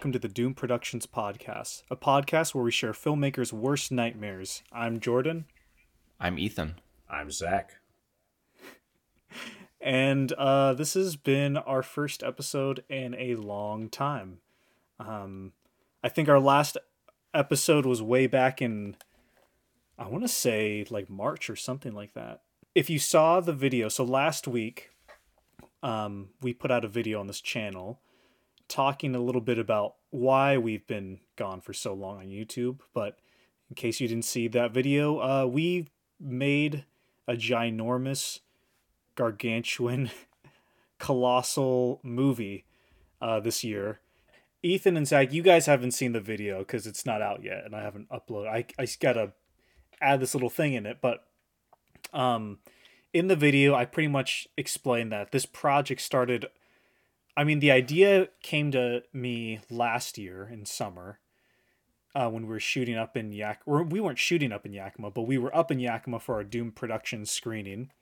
Hello, everyone, and welcome to the Doomed Productions Podcast, a podcast where we share filmmakers' worst nightmares. I'm Jordan, I'm Ethan. I'm Zach. and uh, this has been our first episode in a long time. Um, I think our last episode was way back in, I want to say like March or something like that. If you saw the video, so last week, um, we put out a video on this channel talking a little bit about why we've been gone for so long on YouTube. But in case you didn't see that video, uh, we made a ginormous, gargantuan, colossal movie uh, this year. Ethan and Zach, you guys haven't seen the video because it's not out yet, and I haven't uploaded. I I gotta add this little thing in it, but um, in the video, I pretty much explained that this project started I mean, the idea came to me last year in summer uh, when we were shooting up in Yak. Or we weren't shooting up in Yakima, but we were up in Yakima for our Doomed Production screening.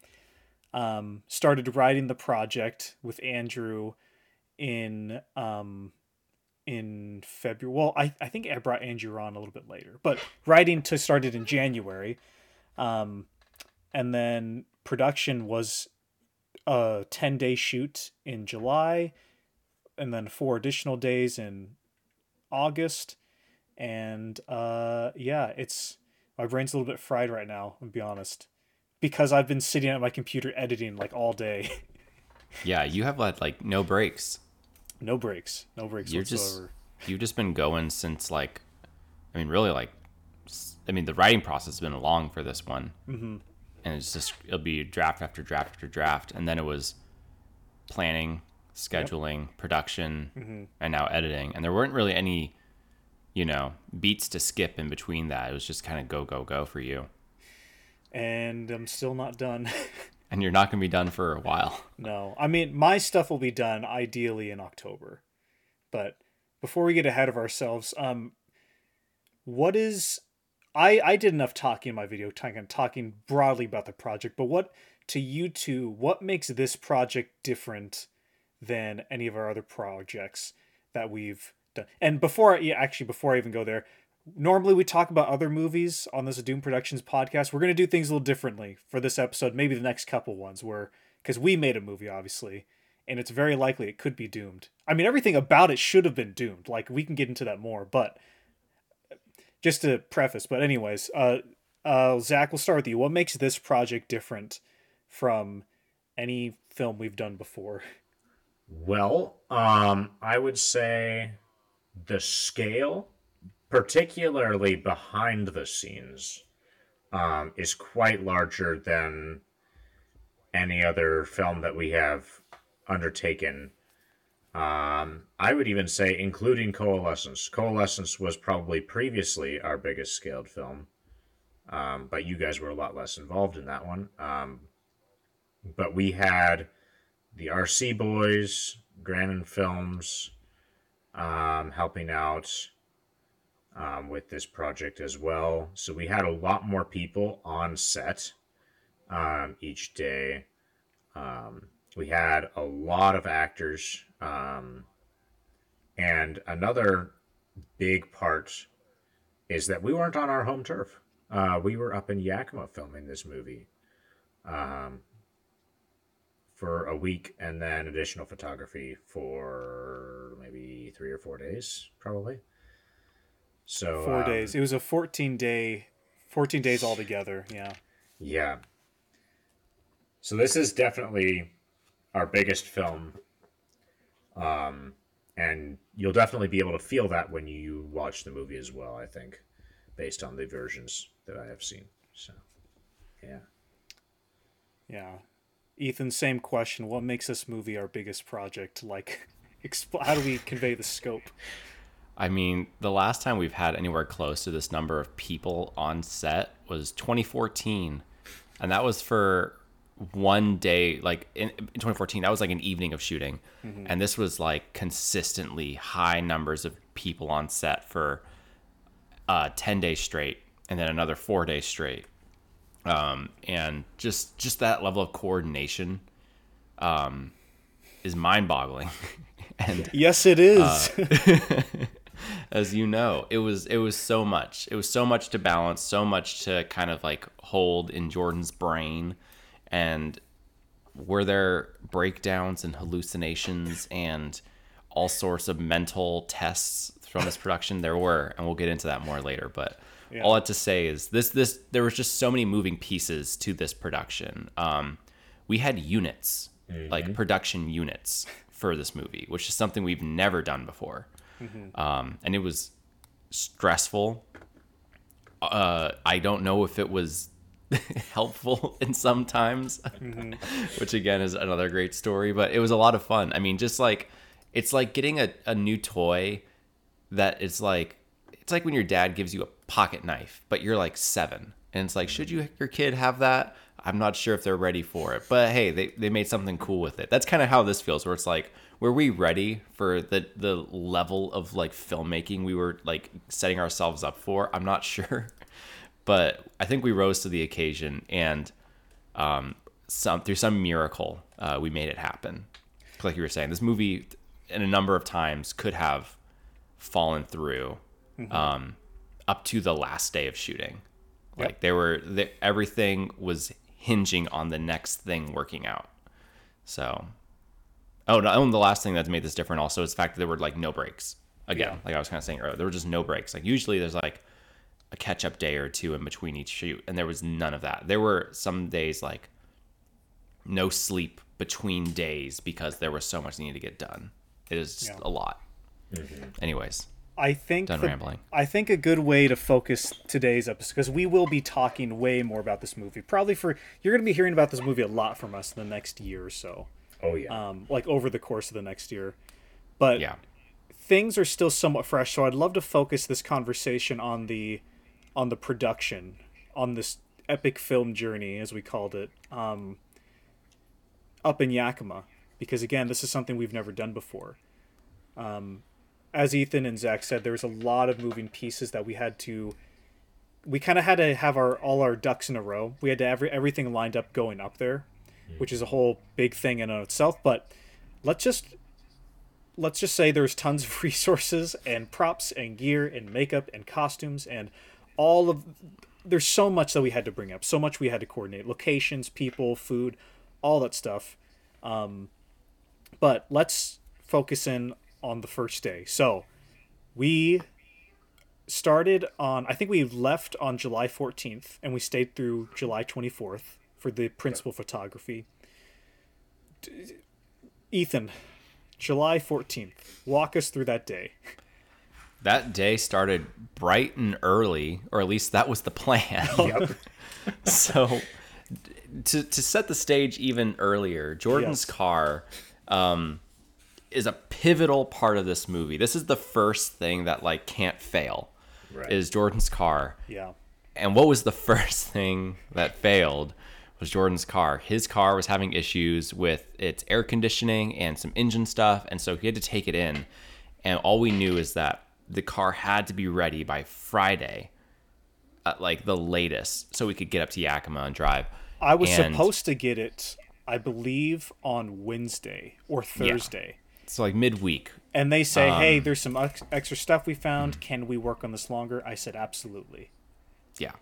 Um, started writing the project with Andrew in um, in February. Well, I, I think I brought Andrew on a little bit later, but writing to started in January. Um, and then production was a 10 day shoot in July and then four additional days in August. And uh, yeah, it's my brain's a little bit fried right now, I'll be honest, because I've been sitting at my computer editing like all day. yeah, you have had like no breaks. No breaks. No breaks You're whatsoever. Just, you've just been going since like, I mean, really like, I mean, the writing process has been long for this one. Mm-hmm and it's just it'll be draft after draft after draft, and then it was planning, scheduling, yep. production, mm-hmm. and now editing. And there weren't really any, you know, beats to skip in between that. It was just kind of go go go for you. And I'm still not done. and you're not going to be done for a while. No, I mean my stuff will be done ideally in October, but before we get ahead of ourselves, um, what is I I did enough talking in my video, talking talking broadly about the project. But what to you two, what makes this project different than any of our other projects that we've done? And before, yeah, actually, before I even go there, normally we talk about other movies on this Doomed Productions podcast. We're gonna do things a little differently for this episode. Maybe the next couple ones, where because we made a movie, obviously, and it's very likely it could be doomed. I mean, everything about it should have been doomed. Like we can get into that more, but just to preface, but anyways, uh, uh, Zach, we'll start with you. What makes this project different from any film we've done before? Well, um, I would say the scale, particularly behind the scenes, um, is quite larger than any other film that we have undertaken um, I would even say, including Coalescence. Coalescence was probably previously our biggest scaled film, um, but you guys were a lot less involved in that one. Um, but we had the RC Boys, Grannon Films, um, helping out um, with this project as well. So we had a lot more people on set um, each day. Um, we had a lot of actors. Um, and another big part is that we weren't on our home turf. Uh, we were up in Yakima filming this movie um, for a week and then additional photography for maybe three or four days, probably. So four um, days. It was a fourteen day, fourteen days altogether. Yeah. Yeah. So this is definitely our biggest film. Um, and you'll definitely be able to feel that when you watch the movie as well. I think, based on the versions that I have seen. So, yeah. Yeah, Ethan. Same question. What makes this movie our biggest project? Like, expl- how do we convey the scope? I mean, the last time we've had anywhere close to this number of people on set was 2014, and that was for one day like in, in 2014 that was like an evening of shooting mm-hmm. and this was like consistently high numbers of people on set for uh 10 days straight and then another 4 days straight um and just just that level of coordination um is mind-boggling and Yes, it is. Uh, as you know, it was it was so much. It was so much to balance, so much to kind of like hold in Jordan's brain, and were there breakdowns and hallucinations and all sorts of mental tests from this production? There were, and we'll get into that more later. But Yeah. all I have to say is this: this there was just so many moving pieces to this production. Um, we had units, like production units, for this movie, which is something we've never done before um, and it was stressful. Uh, I don't know if it was helpful in some times, which again is another great story. But it was a lot of fun. I mean, just like it's like getting a, a new toy that is like it's like when your dad gives you a pocket knife, but you're like seven, and it's like, should you your kid have that? I'm not sure if they're ready for it, but hey, they, they made something cool with it. That's kind of how this feels, where it's like, were we ready for the the level of like filmmaking we were like setting ourselves up for? I'm not sure, but I think we rose to the occasion, and um, some through some miracle, uh, we made it happen. Like you were saying, this movie, in a number of times, could have fallen through um, up to the last day of shooting. Like Yep. they were, they, everything was hinging on the next thing working out. So, oh, no, and the last thing that's made this different also is the fact that there were like no breaks. Again, Yeah. like I was kind of saying earlier, there were just no breaks. Like usually there's like a catch up day or two in between each shoot, and there was none of that. There were some days like no sleep between days because there was so much that needed to get done. It is just Yeah. a lot. Mm-hmm. Anyways, I think done the- rambling. I think a good way to focus today's episode because we will be talking way more about this movie. Probably for you're going to be hearing about this movie a lot from us in the next year or so, Oh yeah. um, like over the course of the next year. But yeah, things are still somewhat fresh, so I'd love to focus this conversation on the on the production, on this epic film journey, as we called it, um, up in Yakima, because again, this is something we've never done before. Um, as Ethan and Zach said, there was a lot of moving pieces that we had to. We kind of had to have our all our ducks in a row. We had to every, everything lined up going up there, which is a whole big thing in and of itself. But let's just let's just say there's tons of resources and props and gear and makeup and costumes and all of there's so much that we had to bring up so much we had to coordinate locations people food all that stuff um, but let's focus in on the first day so we started on i think we left on july 14th and we stayed through july 24th for the principal photography D- ethan July 14th. Walk us through that day. that day started bright and early, or at least that was the plan. yep. so to to set the stage even earlier, Jordan's Yes. car um, is a pivotal part of this movie. This is the first thing that like can't fail. Right. Is Jordan's car. Yeah. And what was the first thing that failed was Jordan's car. His car was having issues with its air conditioning and some engine stuff, and so he had to take it in. And all we knew is that the car had to be ready by Friday, at like the latest, so we could get up to Yakima and drive. I was And- supposed to get it, I believe, on Wednesday or Thursday. So like midweek. And they say, Um, hey, there's some ex- extra stuff we found. Can we work on this longer? I said, absolutely. Yeah.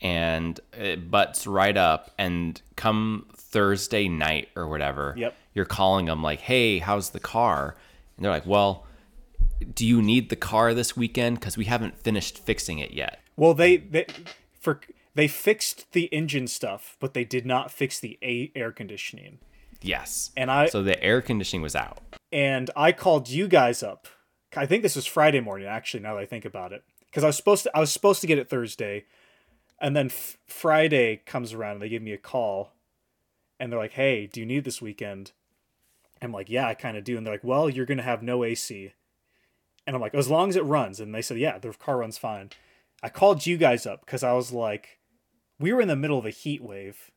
And it butts right up, and come Thursday night or whatever, Yep. you're calling them like, "Hey, how's the car?" And they're like, "Well, do you need the car this weekend? Because we haven't finished fixing it yet." Well, they, they for they fixed the engine stuff, but they did not fix the a- air conditioning. Yes. And I so the air conditioning was out. and I called you guys up. I think this was Friday morning, actually. Now that I think about it, because I was supposed to, I was supposed to get it Thursday, and then f- Friday comes around and they give me a call, and they're like, "Hey, do you need this weekend?" I'm like, "Yeah, I kind of do." And they're like, "Well, you're gonna have no AC," and I'm like, "As long as it runs." And they said, "Yeah, the car runs fine." I called you guys up because I was like, we were in the middle of a heat wave.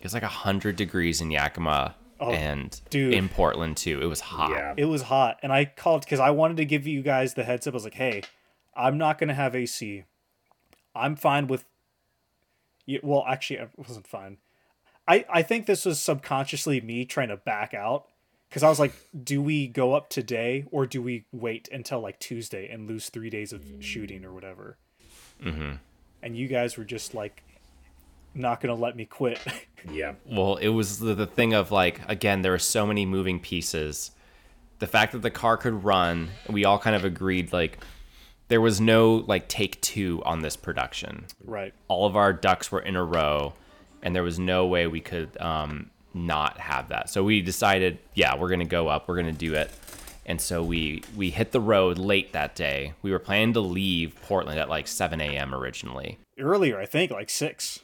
It was like hundred degrees in Yakima Oh, and dude. in Portland too. It was hot. Yeah. It was hot, and I called because I wanted to give you guys the heads up. I was like, "Hey, I'm not gonna have AC. I'm fine with." y- Well, actually, I wasn't fine. I I think this was subconsciously me trying to back out because I was like, do we go up today or do we wait until like Tuesday and lose three days of shooting or whatever? Mm-hmm. And you guys were just like, not gonna let me quit. Yeah. Well, it was the, the thing of like again, there were so many moving pieces. The fact that the car could run, we all kind of agreed like there was no like take two on this production. right. All of our ducks were in a row, and there was no way we could um, not have that. So we decided, yeah, we're gonna go up, we're gonna do it. And so we we hit the road late that day. We were planning to leave Portland at like 7 a.m. originally. Earlier, I think, like six.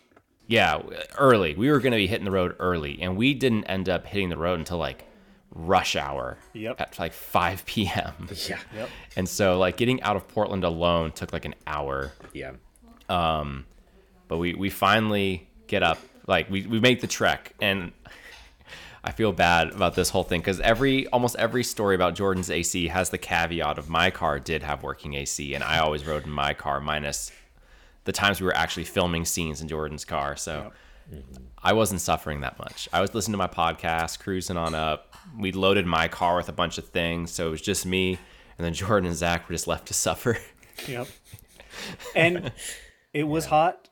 Yeah, early. We were going to be hitting the road early, and we didn't end up hitting the road until like rush hour Yep. at like 5 p.m. Yeah. Yep. And so, like, getting out of Portland alone took like an hour. Yeah. Um, But we, we finally get up, like, we, we make the trek. And I feel bad about this whole thing because every almost every story about Jordan's AC has the caveat of my car did have working AC, and I always rode in my car, minus the times we were actually filming scenes in Jordan's car. So I wasn't suffering that much. I was listening to my podcast, cruising on up. We loaded my car with a bunch of things, so it was just me, and then Jordan and Zach were just left to suffer. Yep. And it was hot,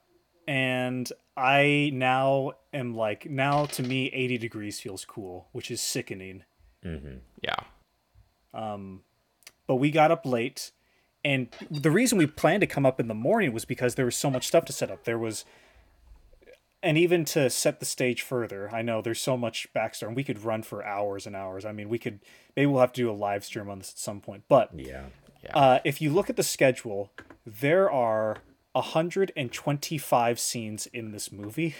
and I now am like now to me 80 degrees feels cool, which is sickening. yeah. Um, But we got up late, and the reason we planned to come up in the morning was because there was so much stuff to set up. There was and even to set the stage further, I know there's so much backstory, and we could run for hours and hours. I mean, we could maybe we'll have to do a live stream on this at some point. But Yeah. uh, if you look at the schedule, there are 125 scenes in this movie.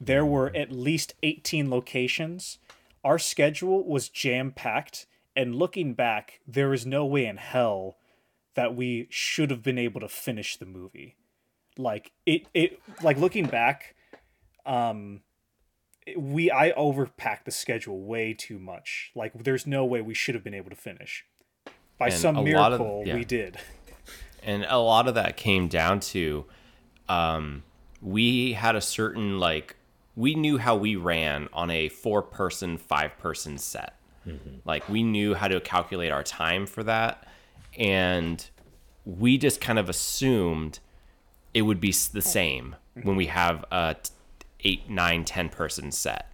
There were at least 18 locations. Our schedule was jam packed, and looking back, there is no way in hell that we should have been able to finish the movie. Like it, it like looking back, um, we I overpacked the schedule way too much. Like there's no way we should have been able to finish. By And some a lot of- miracle, yeah. we did. and a lot of that came down to um, we had a certain like we knew how we ran on a four person five person set like we knew how to calculate our time for that and we just kind of assumed it would be the same when we have a t- eight nine ten person set.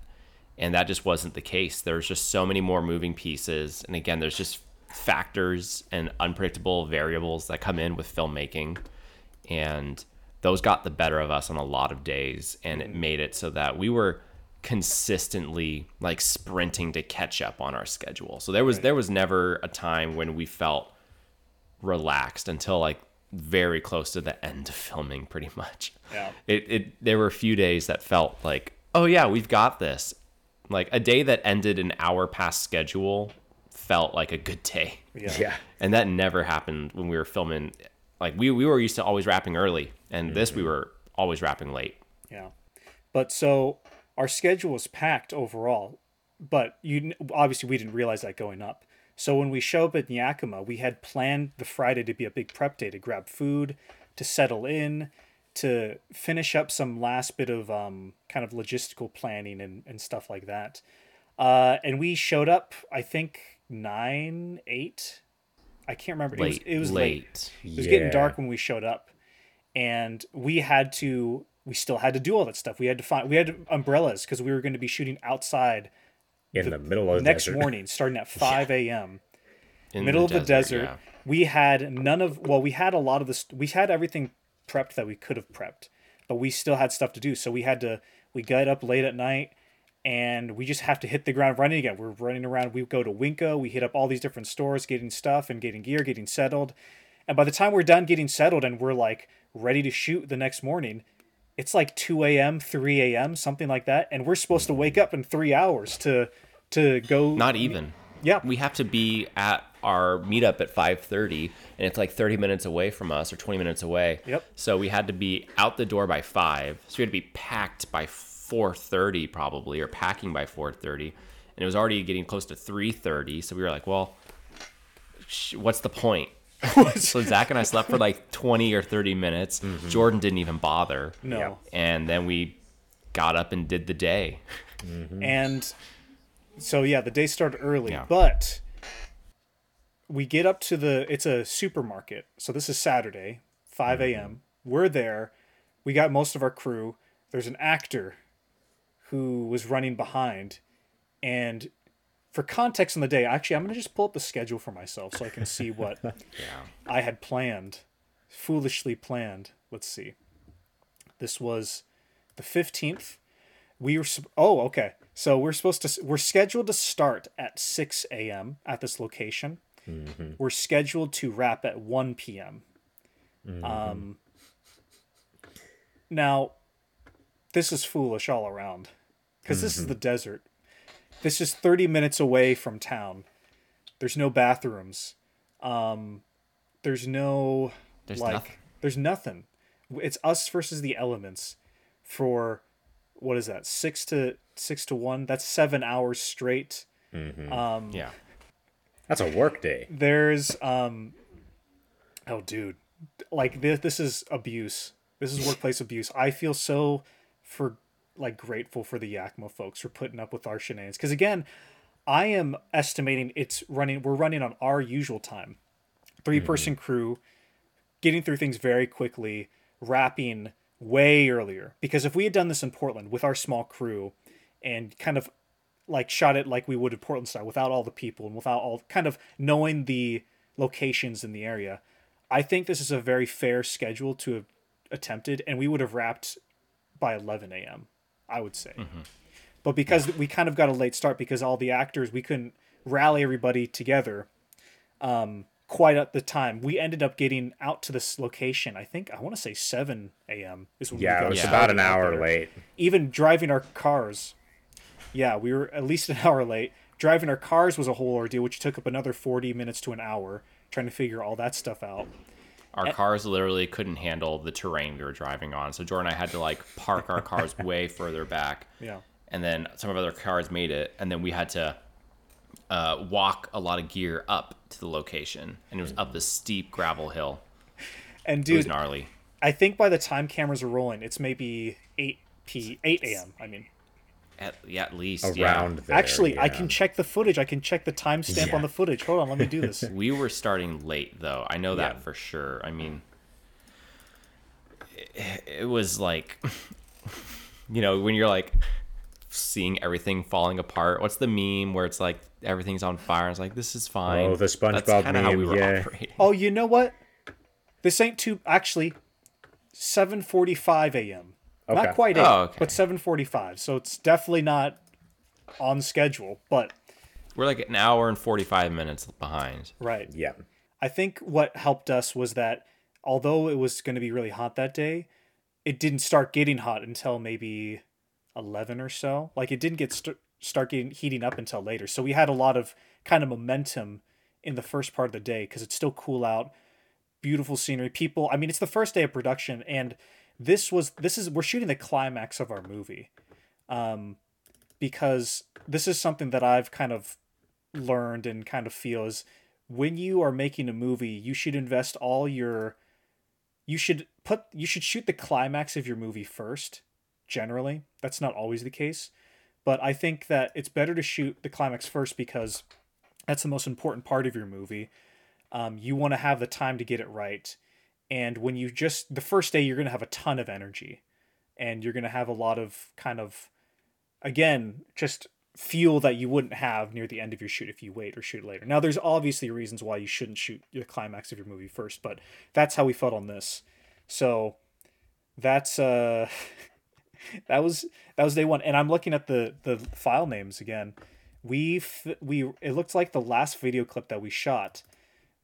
And that just wasn't the case. There's just so many more moving pieces. And again there's just factors and unpredictable variables that come in with filmmaking. And those got the better of us on a lot of days. And it mm-hmm. made it so that we were consistently like sprinting to catch up on our schedule. So there was there was never a time when we felt relaxed until like very close to the end of filming pretty much Yeah. it, it there were a few days that felt like oh yeah we've got this like a day that ended an hour past schedule felt like a good day Yeah. Yeah. and that never happened when we were filming like we, we were used to always wrapping early and this mm-hmm. we were always wrapping late Yeah. But so our schedule was packed overall, but you obviously we didn't realize that going up. So when we show up at Yakima, we had planned the Friday to be a big prep day to grab food, to settle in, to finish up some last bit of um, kind of logistical planning and, and stuff like that. Uh, and we showed up, I think nine, eight. I can't remember. late It was, it was late, late. It was getting dark when we showed up, and we had to. We still had to do all that stuff. We had to find. We had umbrellas because we were going to be shooting outside In the, middle of the next desert. morning, starting at five a.m. in Middle of the desert. yeah. We had none of. Well, we had a lot of this. We had everything prepped that we could have prepped, but we still had stuff to do. So we had to. We got up late at night, and we just have to hit the ground running again. We're running around. We go to WinCo. We hit up all these different stores, getting stuff and getting gear, getting settled. And by the time we're done getting settled and we're like ready to shoot the next morning, it's like 2 a.m., 3 a.m., something like that. And we're supposed to wake up in three hours to to go. not even Yeah. we have to be at our meetup at 5.30 and it's like 30 minutes away from us or 20 minutes away Yep. so we had to be out the door by 5 so we had to be packed by 4.30 probably or packing by 4.30 and it was already getting close to 3.30 so we were like well sh- what's the point so zach and i slept for like 20 or 30 minutes mm-hmm. jordan didn't even bother no. And then we got up and did the day mm-hmm. and so yeah, the day started early, Yeah. but we get up to the it's a supermarket. So this is Saturday, 5 mm-hmm. a.m. We're there. We got most of our crew. There's an actor who was running behind and for context on the day, actually I'm going to just pull up the schedule for myself so I can see what Yeah. I had planned, foolishly planned. Let's see. This was the 15th. We were, oh, okay. So we're supposed to, we're scheduled to start at 6 a.m. at this location. Mm-hmm. We're scheduled to wrap at 1 p.m. Mm-hmm. Um, now, this is foolish all around because this is mm-hmm. the desert. This is 30 minutes away from town. There's no bathrooms. Um, there's no There's like nothing. there's nothing. It's us versus the elements for what is that? Six to six to one. That's seven hours straight. Um, Yeah. That's a work day. there's um, oh dude, like this this is abuse. This is workplace abuse. I feel so for like grateful for the Yakima folks for putting up with our shenanigans. Because again, I am estimating it's running. We're running on our usual time, three person mm-hmm. crew, getting through things very quickly, wrapping way earlier. Because if we had done this in Portland with our small crew, and kind of like shot it like we would in Portland style without all the people and without all kind of knowing the locations in the area. I think this is a very fair schedule to have attempted, and we would have wrapped by 11 a.m. I would say. But because we kind of got a late start because all the actors we couldn't rally everybody together um, quite at the time. We ended up getting out to this location. I think I want to say 7 a.m. is when we Yeah, got it was Yeah. about an hour there late. even driving our cars yeah we were at least an hour late driving our cars was a whole ordeal which took up another 40 minutes to an hour trying to figure all that stuff out Our cars literally couldn't handle the terrain we were driving on. So Jordan and I had to like park our cars way further back. yeah And then some of our other cars made it. And then we had to uh, walk a lot of gear up to the location. And it was up this steep gravel hill. and It was dude gnarly. i think by the time cameras are rolling it's maybe 8 p 8 a.m i mean At, yeah, at least. Around yeah. there. actually i can check the footage i can check the timestamp Yeah. on the footage hold on let me do this We were starting late though. I know that Yeah. for sure. I mean, it, it was like, you know, when you're like seeing everything falling apart. What's the meme where it's like everything's on fire? It's like this is fine. Oh, the SpongeBob kinda how we meme, were yeah. operating. oh you know what this ain't too actually 7:45 a.m. Okay. Not quite 8, Oh, okay. but 7:45. So it's definitely not on schedule, but We're like an hour and forty five minutes behind. right. Yeah. I think what helped us was that although it was going to be really hot that day, it didn't start getting hot until maybe 11 or so. Like it didn't get st- start getting heating up until later. So we had a lot of kind of momentum in the first part of the day because it's still cool out, beautiful scenery, people. I mean, it's the first day of production, and this was this is we're shooting the climax of our movie, um, because this is something that I've kind of learned and kind of feel is when you are making a movie, you should invest all your you should put you should shoot the climax of your movie first. Generally, that's not always the case, but I think that it's better to shoot the climax first because that's the most important part of your movie. Um, you want to have the time to get it right, and when you just the first day, you're going to have a ton of energy, and you're going to have a lot of kind of again just fuel that you wouldn't have near the end of your shoot if you wait or shoot later. Now, there's obviously reasons why you shouldn't shoot the climax of your movie first, but that's how we felt on this. So that's uh that was that was day one, and I'm looking at the the file names again. We we it looked like the last video clip that we shot.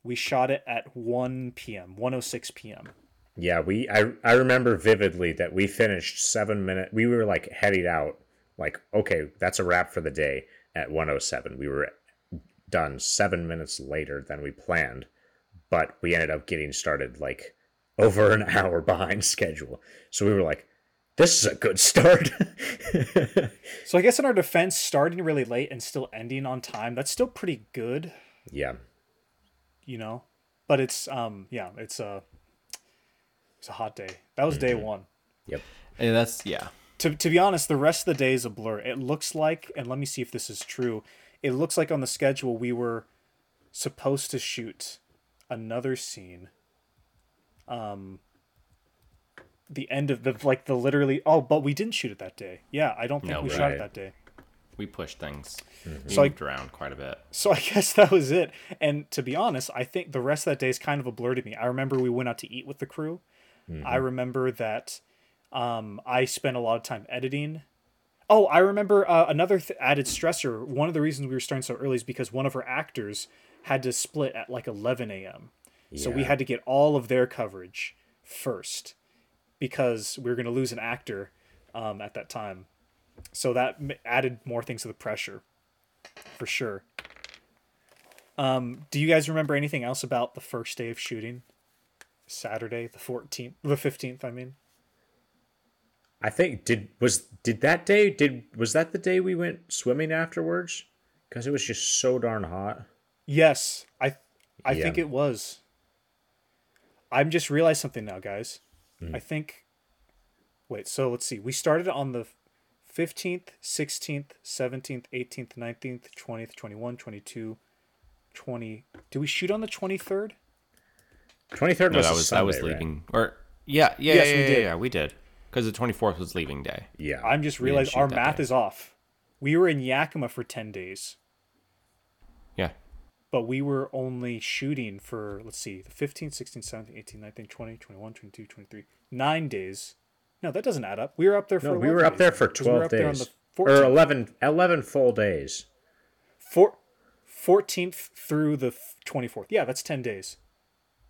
We shot it at 1 p.m. 106 p.m. Yeah, we I I remember vividly that we finished seven minutes. We were like headed out, like okay, that's a wrap for the day at 107. We were done seven minutes later than we planned, but we ended up getting started like over an hour behind schedule. So we were like, this is a good start. So I guess in our defense, starting really late and still ending on time, that's still pretty good. yeah, you know but it's um yeah it's a it's a hot day that was day one yep. And that's yeah. to to be honest, the rest of the day is a blur. It looks like, and let me see if this is true. It looks like on the schedule we were supposed to shoot another scene. Um. The end of the like the literally oh, but we didn't shoot it that day. Yeah, I don't think No, we right. shot it that day. We pushed things. We So I- moved around quite a bit. So I guess that was it. And to be honest, I think the rest of that day is kind of a blur to me. I remember we went out to eat with the crew. I remember that um, I spent a lot of time editing. Oh, I remember uh, another th- added stressor. One of the reasons we were starting so early is because one of our actors had to split at like 11 a.m. So we had to get all of their coverage first because we were going to lose an actor um, at that time. So that added more things to the pressure for sure. Um, do you guys remember anything else about the first day of shooting? Saturday, the 14th, the 15th, I mean. I think did was did that day did was that the day we went swimming afterwards? Because it was just so darn hot. Yes, I I Yeah. think it was. I'm just realized something now, guys. I think Wait, so let's see. We started on the 15th, 16th, 17th, 18th, 19th, 20th, 21, 22, 20. Did we shoot on the 23rd? Twenty third No, was that a was Sunday, that was right? leaving. Or yeah, yeah, Yes, yeah, we yeah, did. yeah, we did. Because the twenty fourth was leaving day. Yeah, I'm just We didn't realized our math day. is off. We were in Yakima for 10 days. Yeah. but we were only shooting for let's see the 15 16 17 18 19 20 21 22 23 nine days no that doesn't add up we were up there for no, we 11 were up days there then, for 'cause we were up there on days the or 11, 11 full days. Four, 14th through the 24th yeah that's 10 days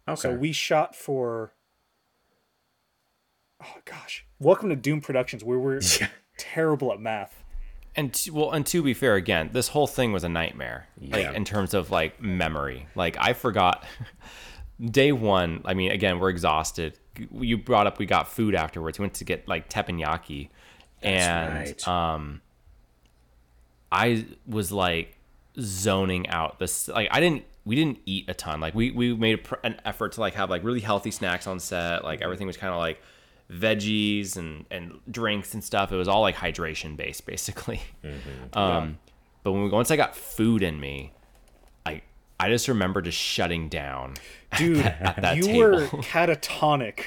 Okay, so we shot for oh gosh welcome to doomed productions where we're terrible at math And to, well, and to be fair, again, this whole thing was a nightmare. Yeah. Like in terms of like memory. Like I forgot day one. I mean, again, we're exhausted. You brought up we got food afterwards. We went to get like teppanyaki, and right. um, I was like zoning out. This like I didn't. We didn't eat a ton. Like we we made a pr- an effort to like have like really healthy snacks on set. Like everything was kind of like veggies and and drinks and stuff. It was all like hydration based basically. Um, but when we once I got food in me, I I just remember just shutting down. dude that you table. were catatonic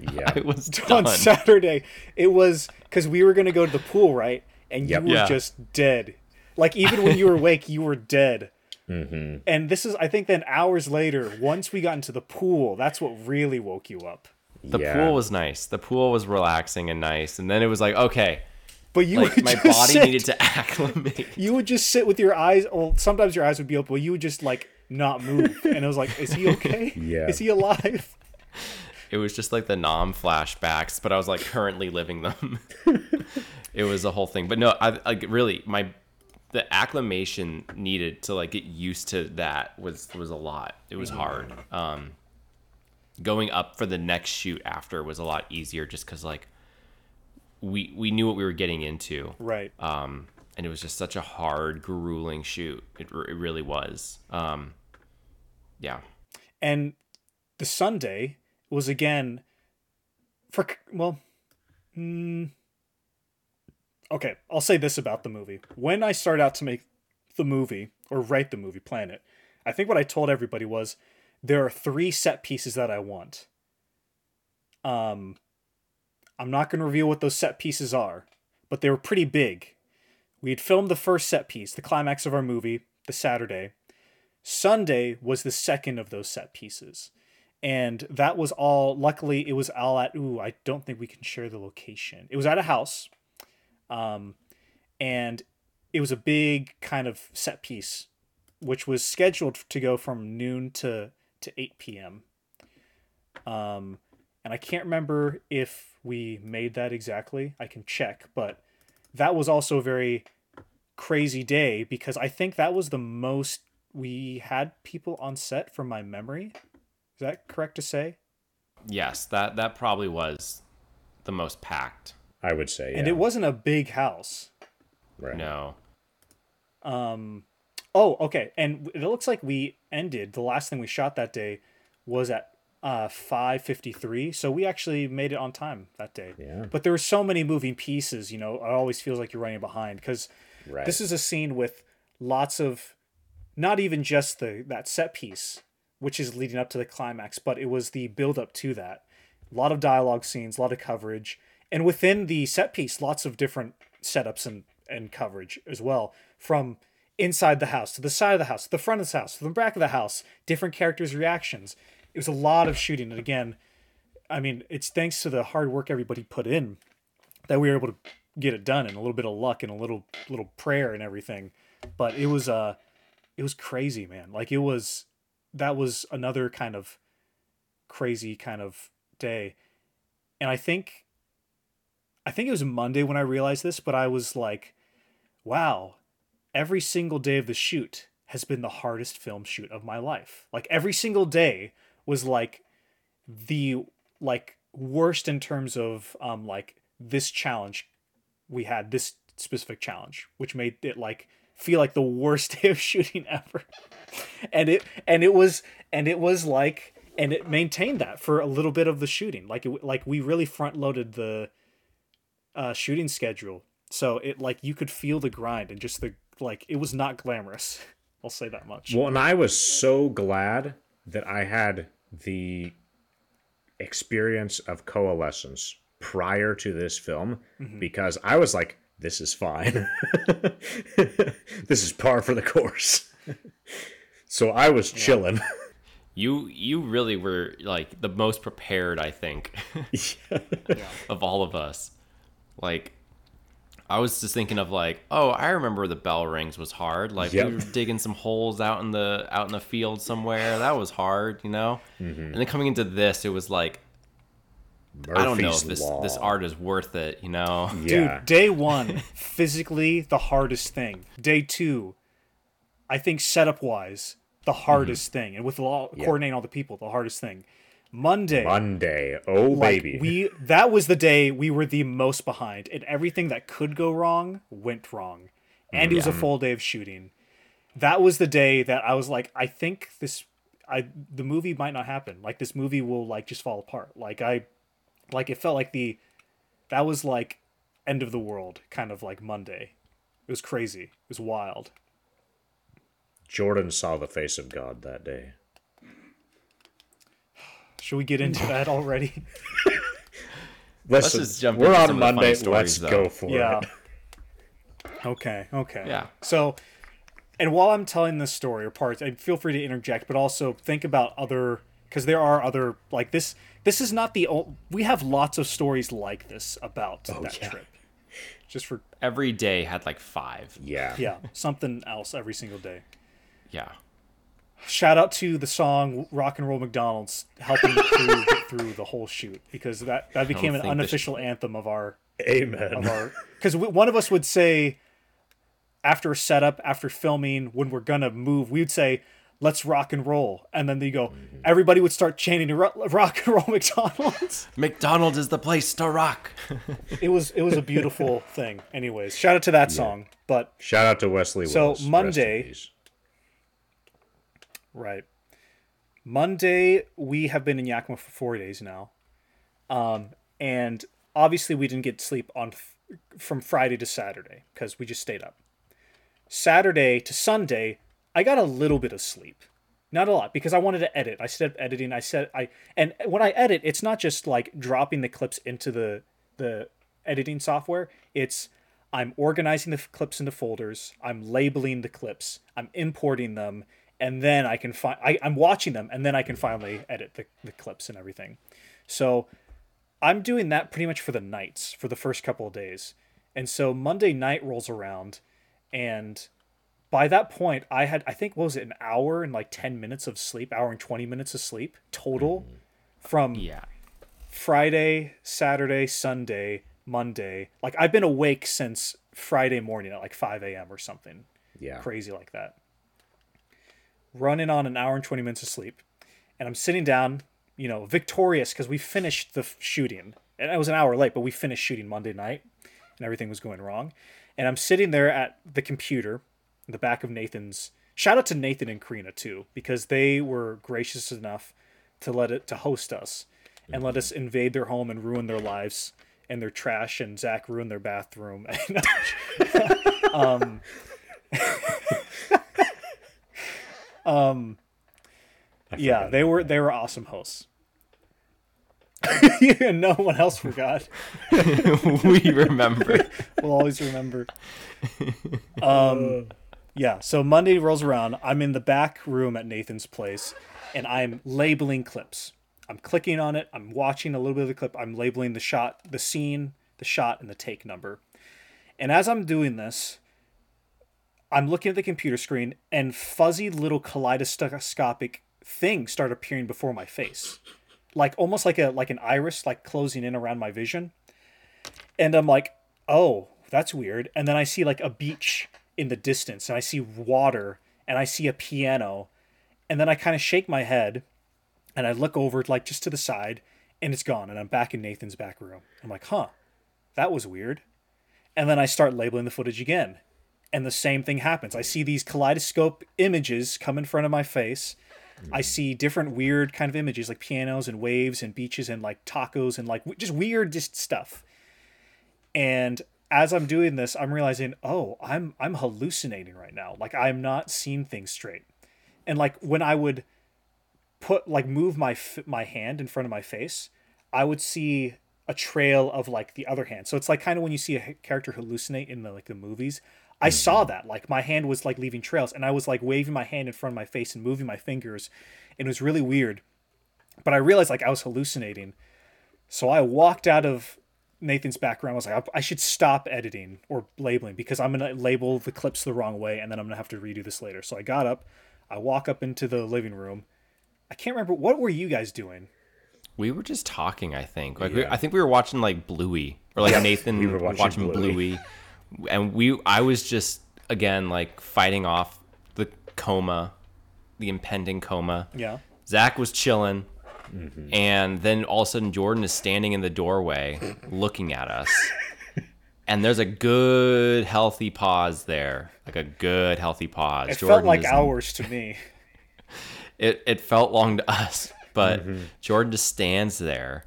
yeah, it was on. Saturday. It was because we were gonna go to the pool, right? And Yep. you were Yeah. just dead. Like even when you were awake, you were dead. Mm-hmm. And this is, I think, then hours later, once we got into the pool, that's what really woke you up. The yeah. pool was nice. The pool was relaxing and nice. And then it was like, okay, But you like would my just body sit, needed to acclimate. You would just sit with your eyes. Well, sometimes your eyes would be open, but you would just like not move. And it was like, is he okay? Yeah. Is he alive? It was just like the Nam flashbacks, but I was like currently living them. it was a whole thing. But no, I like really my the acclimation needed to like get used to that was was a lot. It was hard. Um going up for the next shoot after was a lot easier just cuz like we we knew what we were getting into. Right. Um and it was just such a hard grueling shoot. It, r- it really was. Um yeah. and the Sunday was again for well, mm, okay. I'll say this about the movie: when I started out to make the movie or write the movie, plan it, I think what I told everybody was there are three set pieces that I want. Um, I'm not going to reveal what those set pieces are, but they were pretty big. We had filmed the first set piece, the climax of our movie, the Saturday. Sunday was the second of those set pieces. And that was all, luckily, it was all at, ooh, I don't think we can share the location. It was at a house. Um, and it was a big kind of set piece, which was scheduled to go from noon to, to 8 p.m. Um, and I can't remember if we made that exactly. I can check, but that was also a very crazy day because I think that was the most we had people on set from my memory. Is that correct to say? Yes, that that probably was the most packed. I would say, yeah. And it wasn't a big house. right. No. Um oh, okay. And it looks like we ended the last thing we shot that day was at uh 5:53. So we actually made it on time that day. Yeah. But there were so many moving pieces, you know. It always feels like you're running behind cuz Right. this is a scene with lots of not even just the that set piece which is leading up to the climax, but it was the build up to that. A lot of dialogue scenes, a lot of coverage, and within the set piece, lots of different setups and and coverage as well from inside the house to the side of the house to the front of the house to the back of the house different characters reactions it was a lot of shooting. And again i mean it's thanks to the hard work everybody put in that we were able to get it done and a little bit of luck and a little little prayer and everything. But it was uh it was crazy man. Like it was that was another kind of crazy kind of day. And i think i think it was monday when i realized this but i was like wow every single day of the shoot has been the hardest film shoot of my life. Like every single day was like the like worst in terms of um like this challenge we had this specific challenge which made it like feel like the worst day of shooting ever. And it and it was and it was like and it maintained that for a little bit of the shooting. Like it like we really front loaded the uh shooting schedule so it like you could feel the grind and just the like it was not glamorous i'll say that much. Well, and I was so glad that I had the experience of coalescence prior to this film mm-hmm. because I was like, this is fine. this is par for the course. so I was chilling. You you really were like the most prepared, I think, of all of us. Like I was just thinking of like, oh, I remember the bell rings was hard. Like Yep. we were digging some holes out in the out in the field somewhere. That was hard, you know. Mm-hmm. And then coming into this, it was like I don't know if this Law. this art is worth it, you know. Yeah. Dude, day one, physically the hardest thing. Day two, I think setup wise, the hardest mm-hmm. thing. And with all, coordinating all the people, the hardest thing. Monday, Monday. Oh, like, baby. we that was the day we were the most behind, and everything that could go wrong went wrong. And it was a mm, full day of shooting. That was the day that I was like, I think this, I the movie might not happen. Like this movie will like just fall apart. Like I, like it felt like the, that was like, end of the world kind of like Monday. It was crazy. It was wild. Jordan saw the face of God that day. Should we get into that already? Listen, just jump we're into on some funny Monday. stories, Let's though. go for Yeah. it. Okay. Okay. Yeah. So, and while I'm telling this story or parts, and feel free to interject, but also think about other because there are other like this. This is not the o- we have lots of stories like this about oh, that Oh, yeah. trip. Just for Every day had like five. Yeah. yeah, something else every single day. Yeah. Shout out to the song "Rock and Roll McDonald's" helping the crew get through the whole shoot because that that became an think this- unofficial anthem of our Amen. of our because one of us would say after a setup after filming when we're gonna move we would say let's rock and roll and then they go mm-hmm. everybody would start chanting "Ro- rock and roll mcdonald's McDonald's is the place to rock. it was it was a beautiful thing anyways shout out to that song but Shout out to Wesley So, Willis. Rest in Monday- peace. Right monday we have been in yakima for four days now um and obviously we didn't get sleep on f- from friday to saturday because we just stayed up Saturday to Sunday, I got a little bit of sleep. Not a lot because I wanted to edit. I said editing. I said I and when I edit, it's not just like dropping the clips into the the editing software. It's I'm organizing the clips into folders. I'm labeling the clips. I'm importing them, and then I can find. I'm watching them, and then I can finally edit the, the clips and everything. So I'm doing that pretty much for the nights for the first couple of days. And so Monday night rolls around and by that point I had I think what was it an hour and like 10 minutes of sleep, hour and 20 minutes of sleep total mm. from Yeah. Friday, Saturday, Sunday, Monday. Like I've been awake since Friday morning at like 5 a.m. or something Yeah. crazy like that. Running on an hour and 20 minutes of sleep. And I'm sitting down, you know, victorious because we finished the shooting. And it was an hour late, but we finished shooting Monday night and everything was going wrong. And I'm sitting there at the computer the back of Nathan's. Shout out to Nathan and Karina too, because they were gracious enough to let it to host us and let us invade their home and ruin their lives and their trash and Zach ruined their bathroom. um, um, yeah, they were they were awesome hosts. yeah, no one else forgot. we remember. we'll always remember. Um, yeah. So Monday rolls around. I'm in the back room at Nathan's place, and I'm labeling clips. I'm clicking on it. I'm watching a little bit of the clip. I'm labeling the shot, the scene, the shot, and the take number. And as I'm doing this, I'm looking at the computer screen, and fuzzy little kaleidoscopic things start appearing before my face, like almost like a like an iris, like closing in around my vision. And I'm like, oh, that's weird. And then I see like a beach in the distance, and I see water, and I see a piano, and then I kind of shake my head, and I look over like just to the side, and it's gone, and I'm back in Nathan's back room. I'm like, huh, that was weird. And then I start labeling the footage again, and the same thing happens. I see these kaleidoscope images come in front of my face. I mm. see different weird kind of images like pianos and waves and beaches and like tacos and like just weird just stuff. And as I'm doing this, I'm realizing, oh, I'm I'm hallucinating right now. Like I'm not seeing things straight. And like when I would put like move my my hand in front of my face, I would see a trail of like the other hand. So it's like kind of when you see a character hallucinate in the like the movies. I hmm. saw that. Like my hand was like leaving trails and I was like waving my hand in front of my face and moving my fingers. And it was really weird. But I realized like I was hallucinating. So I walked out of Nathan's background. I was like, I should stop editing or labeling because I'm going to label the clips the wrong way and then I'm going to have to redo this later. So I got up. I walk up into the living room. I can't remember. What were you guys doing? We were just talking, I think. Like we, I think we were watching like Bluey or like Nathan we were watching watching, Bluey. Bluey. and we I was just again like fighting off the coma, the impending coma. Yeah. Zach was chilling, mm-hmm. and then all of a sudden Jordan is standing in the doorway, looking at us. And there's a good healthy pause there, like a good healthy pause. It felt like hours to me. it it felt long to us, but mm-hmm. Jordan just stands there.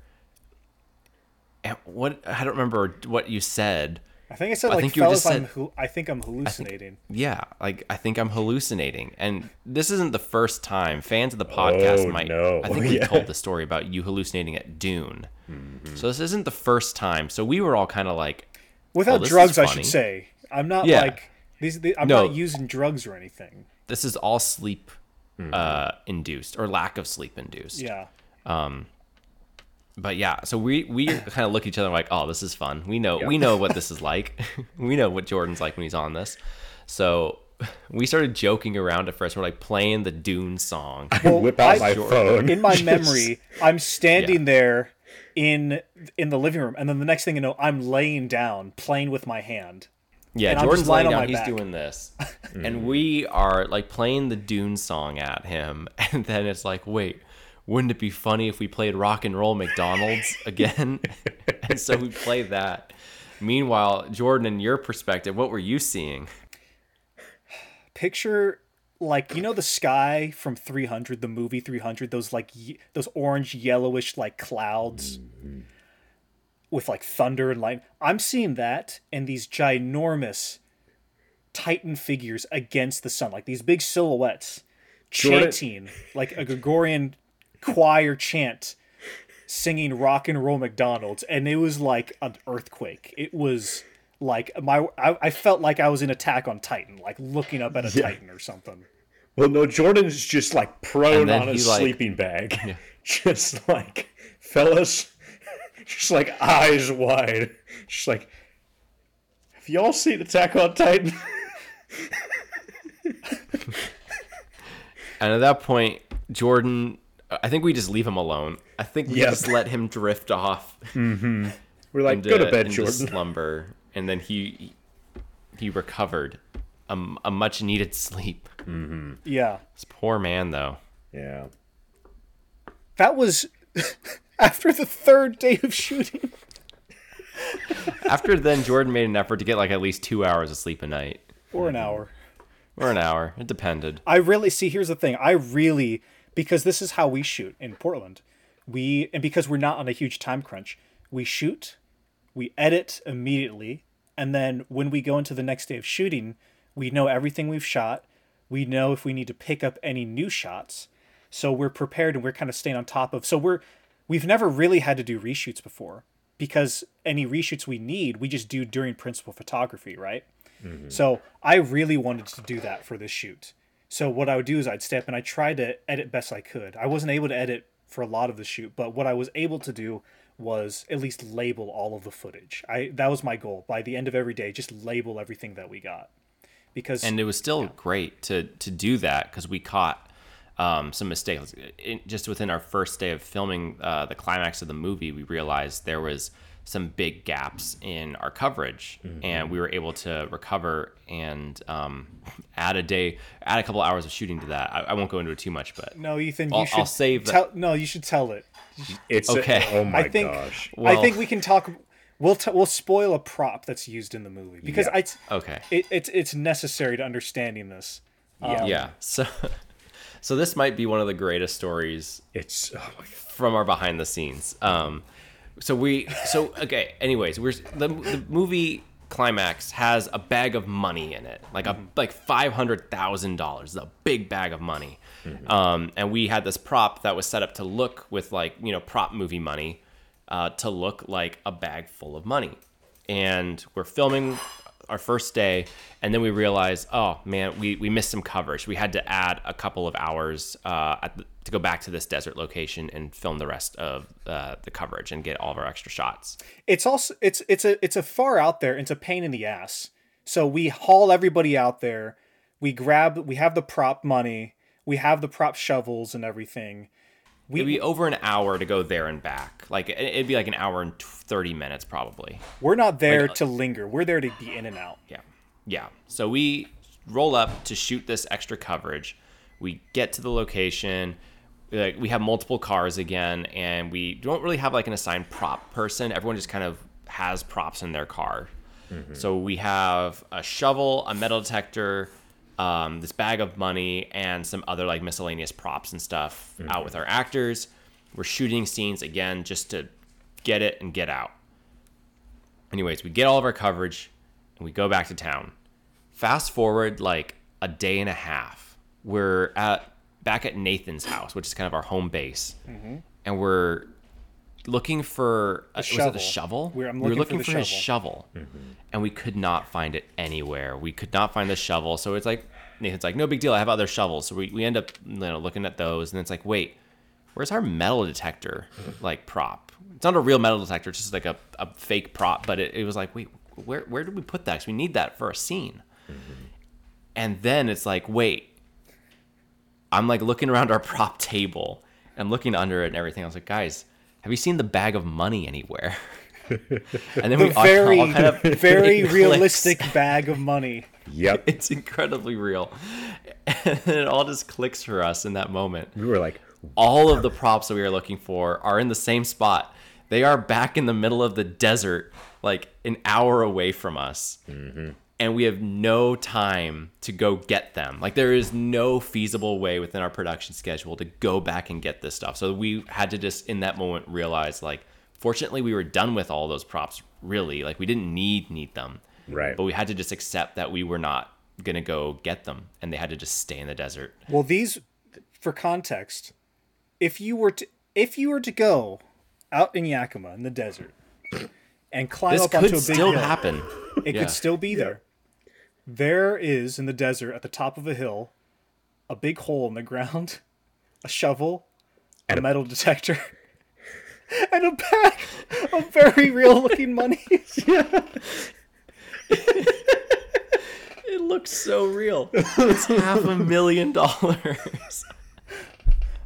And what I don't remember what you said. I think I said I like think you just fellas, I'm said- I think I'm hallucinating. Yeah, like I think I'm hallucinating, and this isn't the first time fans of the podcast Oh, might. no. I think we Yeah. told the story about you hallucinating at Dune. Mm-hmm. So this isn't the first time. So we were all kind of like, Without this is drugs, I should say. I'm not Yeah. like these. The, I'm No. not using drugs or anything. "This is all sleep mm-hmm. uh, induced or lack of sleep induced." Yeah. Um, but yeah, so we we kind of look at each other like, oh, this is fun. We know we know what this is like. we know what Jordan's like when he's on this. So we started joking around at first. We're like playing the Dune song. Whip out I- my phone. In my memory, I'm standing Yeah. there in in the living room, and then the next thing you know, I'm laying down playing with my hand. Yeah, And Jordan's just lying laying on down. my He's back. doing this, and we are like playing the Dune song at him, and then it's like, wait, wouldn't it be funny if we played Rock and Roll McDonald's again? and so we played that. Meanwhile, Jordan, in your perspective, what were you seeing? Picture like you know the sky from 300, the movie 300. Those like ye- those orange yellowish like clouds with like thunder and light. I'm seeing that and these ginormous Titan figures against the sun, like these big silhouettes Jordan- chanting like a Gregorian choir chant singing rock and roll McDonald's and it was like an earthquake. It was like my I, I felt like I was in Attack on Titan, like looking up at a Titan or something. Well, no, Jordan's just like prone on he, his like- sleeping bag. Just like, fellas, just like eyes wide. Just like, have y'all seen Attack on Titan? And at that point, Jordan, I think we just leave him alone. I think we Yep. just let him drift off mm-hmm. We're like, into, go to bed, into Jordan. slumber, and then he he recovered a, a much needed sleep. Mm-hmm. Yeah. This poor man, though. Yeah. That was after the third day of shooting. After then, Jordan made an effort to get like at least two hours of sleep a night Or an hour. or an hour. It depended. I really see here's the thing. I really because this is how we shoot in Portland. We and because we're not on a huge time crunch, we shoot, we edit immediately, and then when we go into the next day of shooting, we know everything we've shot. We know if we need to pick up any new shots. So we're prepared and we're kind of staying on top of. So we're we've never really had to do reshoots before because any reshoots we need, we just do during principal photography, right? Mm-hmm. So I really wanted to do that for this shoot. So what I would do is I'd step and I tried to edit best I could. I wasn't able to edit for a lot of the shoot, but what I was able to do was at least label all of the footage. I that was my goal. By the end of every day, just label everything that we got. Because and it was still great to to do that because we caught um, some mistakes. In, just within our first day of filming uh, the climax of the movie, we realized there was some big gaps in our coverage, and we were able to recover and um, add a day, add a couple hours of shooting to that. I, I won't go into it too much, but no, Ethan, I'll- you should I'll save that. tell no, you should tell it. It's Okay. oh my I think gosh. I think we can talk. We'll t- we'll spoil a prop that's used in the movie because Yeah. I okay. it, it's it's necessary to understanding this. Yeah. yeah. So, so this might be one of the greatest stories It's oh my from our behind the scenes. Um, so we, so okay. Anyways, we're the, the movie climax has a bag of money in it, like a like five hundred thousand dollars, a big bag of money. Um, and we had this prop that was set up to look with like you know prop movie money, uh, to look like a bag full of money. And we're filming our first day, and then we realized, oh man, we, we missed some coverage. We had to add a couple of hours uh, the, to go back to this desert location and film the rest of uh, the coverage and get all of our extra shots. It's also it's it's a it's a far out there. It's a pain in the ass. So we haul everybody out there. We grab. We have the prop money. We have the prop shovels and everything. It'd be over an hour to go there and back. Like it- it'd be like an hour and thirty minutes probably. We're not there Like, uh, to linger. We're there to be in and out. Yeah. Yeah. So we roll up to shoot this extra coverage. We get to the location. Like we have multiple cars again, and we don't really have like an assigned prop person. Everyone just kind of has props in their car. So we have a shovel, a metal detector, um, this bag of money, and some other like miscellaneous props and stuff out with our actors. We're shooting scenes again just to get it and get out. Anyways, we get all of our coverage and we go back to town. Fast forward like a day and a half. We're at back at Nathan's house, which is kind of our home base, and we're looking for uh, was it a shovel? We're- I'm we were looking looking for for, the his shovel, and we could not find it anywhere. We could not find the shovel, so it's like Nathan's like, no big deal. I have other shovels, so we, we end up you know looking at those, and it's like, wait, where's our metal detector like prop? It's not a real metal detector, it's just like a, a fake prop. But it, it was like, wait, where where did we put that? Because we need that for a scene. And then it's like, wait, I'm like looking around our prop table. I'm looking under it and everything. I was like, guys, have you seen the bag of money anywhere? and then The we very all kind of very it clicks. realistic bag of money. Yep. It's incredibly real. And it all just clicks for us in that moment We were like, all of the props that we are looking for are in the same spot. They are back in the middle of the desert, like an hour away from us. Mm-hmm. And we have no time to go get them. Like, there is no feasible way within our production schedule to go back and get this stuff. So, we had to just, in that moment, realize, like, fortunately, we were done with all those props, really. Like, we didn't need need them. Right. But we had to just accept that we were not going to go get them. And they had to just stay in the desert. Well, these, for context, if you were to if you were to go out in Yakima in the desert and climb This up onto a big still hill, happen. it Yeah. could still be there. There is in the desert at the top of a hill, a big hole in the ground, a shovel, and a metal detector, and a bag of very real looking money. It looks so real. It's half a million dollars.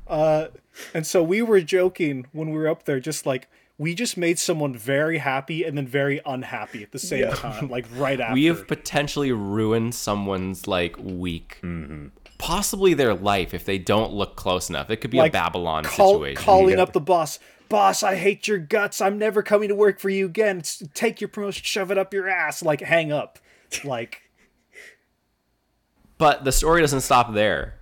Uh, and so we were joking when we were up there, just like we just made someone very happy and then very unhappy at the same time, like right after. We have potentially ruined someone's like week, mm-hmm. possibly their life if they don't look close enough. It could be Like, a Babylon call, situation. calling Yeah. up the boss. Boss, I hate your guts. I'm never coming to work for you again. Take your promotion, shove it up your ass. Like hang up. Like But the story doesn't stop there.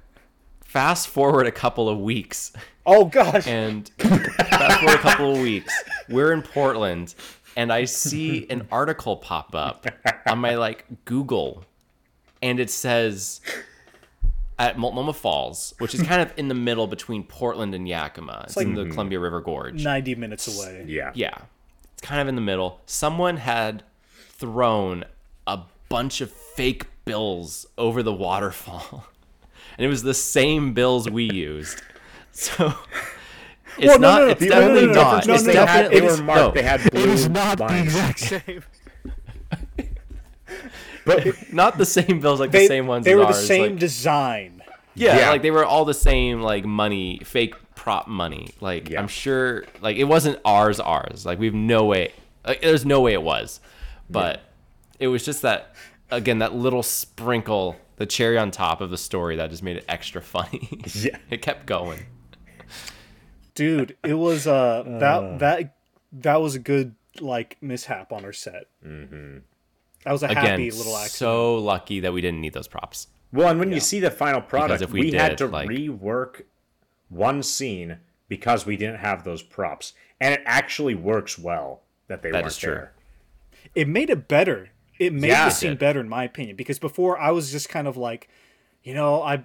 Fast forward a couple of weeks, Oh gosh. and fast forward a couple of weeks, we're in Portland, and I see an article pop up on my like Google, and it says at Multnomah Falls, which is kind of in the middle between Portland and Yakima. It's, in the mhm. Columbia River Gorge. 90 minutes away. Yeah. Yeah. It's kind of in the middle. Someone had thrown a bunch of fake bills over the waterfall. And it was the same bills we used. So it's Well, not no, no. it's No, no, definitely no, no, not. no, it's no, They, had, definitely they were marked. no, They had blue It is not the exact same. But not the same bills like They, the same ones they as were the ours, same like- design. Yeah, Yeah. like they were all the same like money, fake prop money. Like Yeah. I'm sure like it wasn't ours ours. Like we've no way like, there's no way it was. But it was just that again that little sprinkle, the cherry on top of the story that just made it extra funny. Yeah. it kept going. Dude, it was uh that that that was a good like mishap on our set. Mm-hmm. That was a Again, happy little accident. so lucky that we didn't need those props. well, and when you see the final product, if we, we had to like- rework one scene because we didn't have those props, and it actually works well that they That weren't is true. there. it made it better. It made Yeah. the scene better in my opinion because before I was just kind of like, you know, I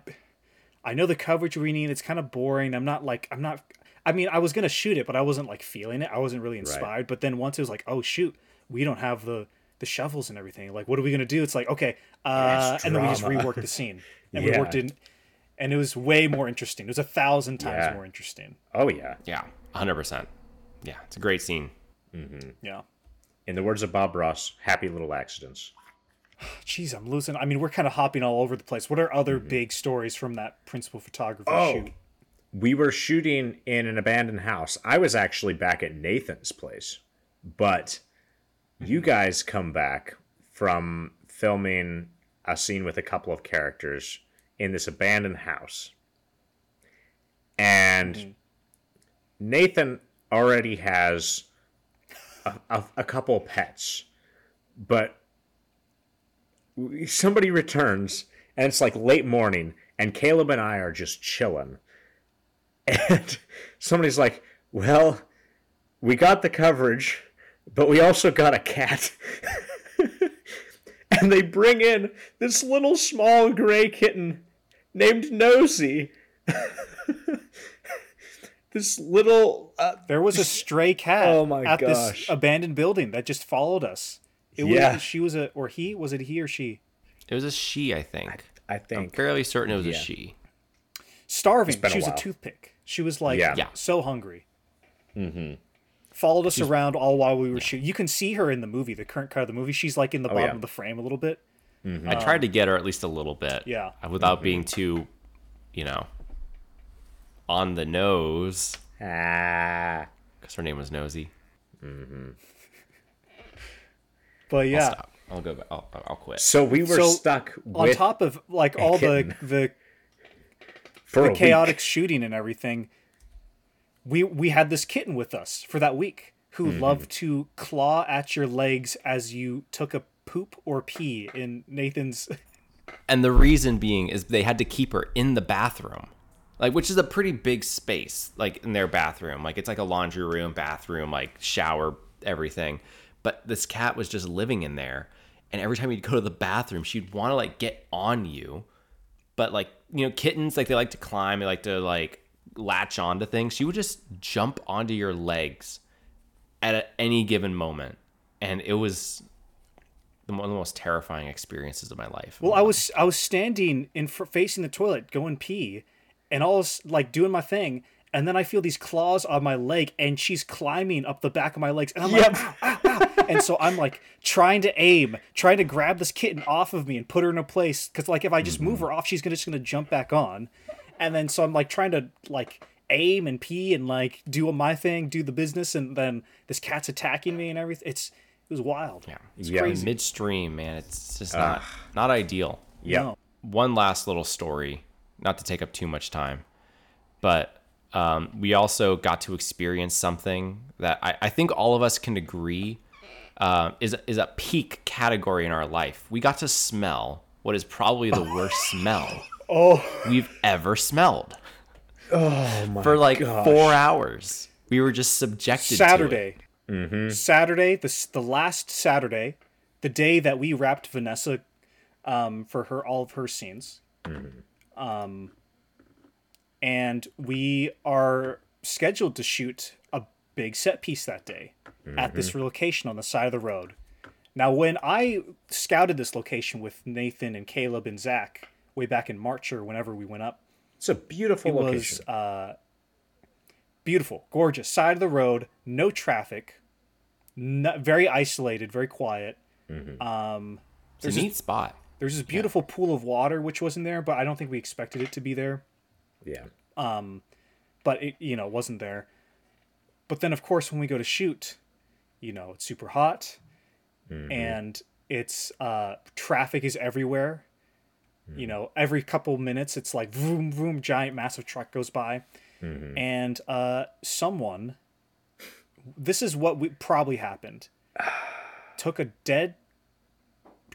I know the coverage we need. It's kind of boring. I'm not like I'm not. I mean, I was gonna shoot it, but I wasn't like feeling it. I wasn't really inspired. But then once it was like, oh shoot, we don't have the the shovels and everything. Like, what are we gonna do? It's like okay, uh, and then we just reworked the scene and Yeah. we worked it, and it was way more interesting. It was a thousand times Yeah. more interesting. Oh yeah. Yeah, 100%. Yeah, it's a great scene. Mm-hmm. Yeah. In the words of Bob Ross, happy little accidents. Jeez, I'm losing. I mean, we're kind of hopping all over the place. What are other mm-hmm. big stories from that principal photographer Oh. shoot? We were shooting in an abandoned house. I was actually back at Nathan's place, but you mm-hmm. guys come back from filming a scene with a couple of characters in this abandoned house. And mm-hmm. Nathan already has a, a, couple pets, but somebody returns and it's like late morning and Caleb and I are just chilling. And somebody's like, "Well, we got the coverage, but we also got a cat." and they bring in this little small gray kitten named Nosy. this little uh, There was a stray cat Oh my at gosh. this abandoned building that just followed us. It Yeah. was she was a or he was it he or she It was a she, I think. I think, I'm fairly certain it was yeah. a she. starving. been a She was a toothpick. She was like Yeah. Yeah. so hungry. Mm-hmm. Followed us around all while we were shooting. You can see her in the movie, the current cut of the movie. She's like in the bottom Oh, yeah. of the frame a little bit. I tried to get her at least a little bit. Yeah. Without being too, you know, on the nose. ah Because her name was Nosy. But yeah, Stop. I'll go back. I'll, I'll quit. so we were So, stuck on top of like all the kitten. the for the chaotic week. shooting and everything, we we had this kitten with us for that week who Mm-hmm. loved to claw at your legs as you took a poop or pee in Nathan's. And the reason being is they had to keep her in the bathroom. Like which is a pretty big space, like in their bathroom. Like it's like a laundry room, bathroom, like shower, everything. But this cat was just living in there. And every time you'd go to the bathroom, she'd want to like get on you. But like, you know, kittens, like they like to climb, they like to like latch onto things. She would just jump onto your legs at any given moment. And it was the- one of the most terrifying experiences of my life. Well, I was I was standing in facing the toilet going pee, and all this, like doing my thing, and then I feel these claws on my leg, and she's climbing up the back of my legs, and I'm like, "Ow, ow, ow." and so I'm like trying to aim, trying to grab this kitten off of me and put her in a place, because like if I just move mm-hmm. her off, she's gonna just gonna jump back on, and then so I'm like trying to like aim and pee and like do my thing, do the business, and then this cat's attacking me and everything. It's it was wild. Yeah, It's Yeah. crazy. midstream, man. It's just not not ideal. Yeah. No. One last little story, not to take up too much time, but um, we also got to experience something that I, I think all of us can agree uh, is is a peak category in our life. We got to smell what is probably the worst smell Oh, we've ever smelled Oh my for like gosh. four hours. We were just subjected Saturday. to it. Saturday, the the last Saturday, the day that we wrapped Vanessa um, for her all of her scenes. Um, and we are scheduled to shoot a big set piece that day at this location on the side of the road. Now, when I scouted this location with Nathan and Caleb and Zach way back in March or whenever we went up, It's a beautiful it location. was uh, beautiful, gorgeous, side of the road, no traffic, no, very isolated, very quiet. Um, It's a neat spot. There's this beautiful pool of water which wasn't there, but I don't think we expected it to be there. yeah. But it, you know, wasn't there. But then, of course, when we go to shoot, you know, it's super hot, and it's uh, traffic is everywhere. You know, every couple minutes, it's like vroom vroom, giant massive truck goes by, and uh, someone. This is what we, probably happened. Took a dead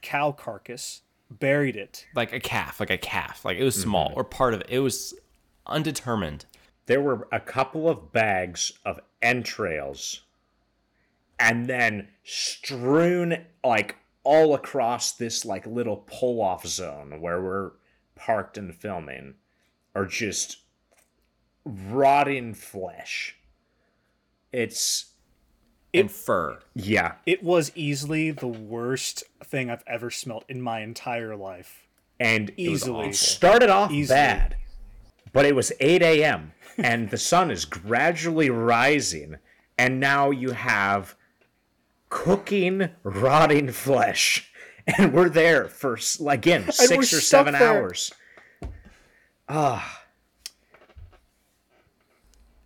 cow carcass, buried it, Like a calf, like a calf. Like it was small Mm-hmm. or part of it. It was undetermined. There were a couple of bags of entrails and then strewn like all across this like little pull-off zone where we're parked and filming are just rotting flesh. It's and fur. yeah, It was easily the worst thing I've ever smelt in my entire life. and it was Easily. awful. started off Easily. bad, but it was 8 a.m. and the sun is gradually rising, and now you have cooking, rotting flesh, and we're there for again six or seven there. hours. Ah,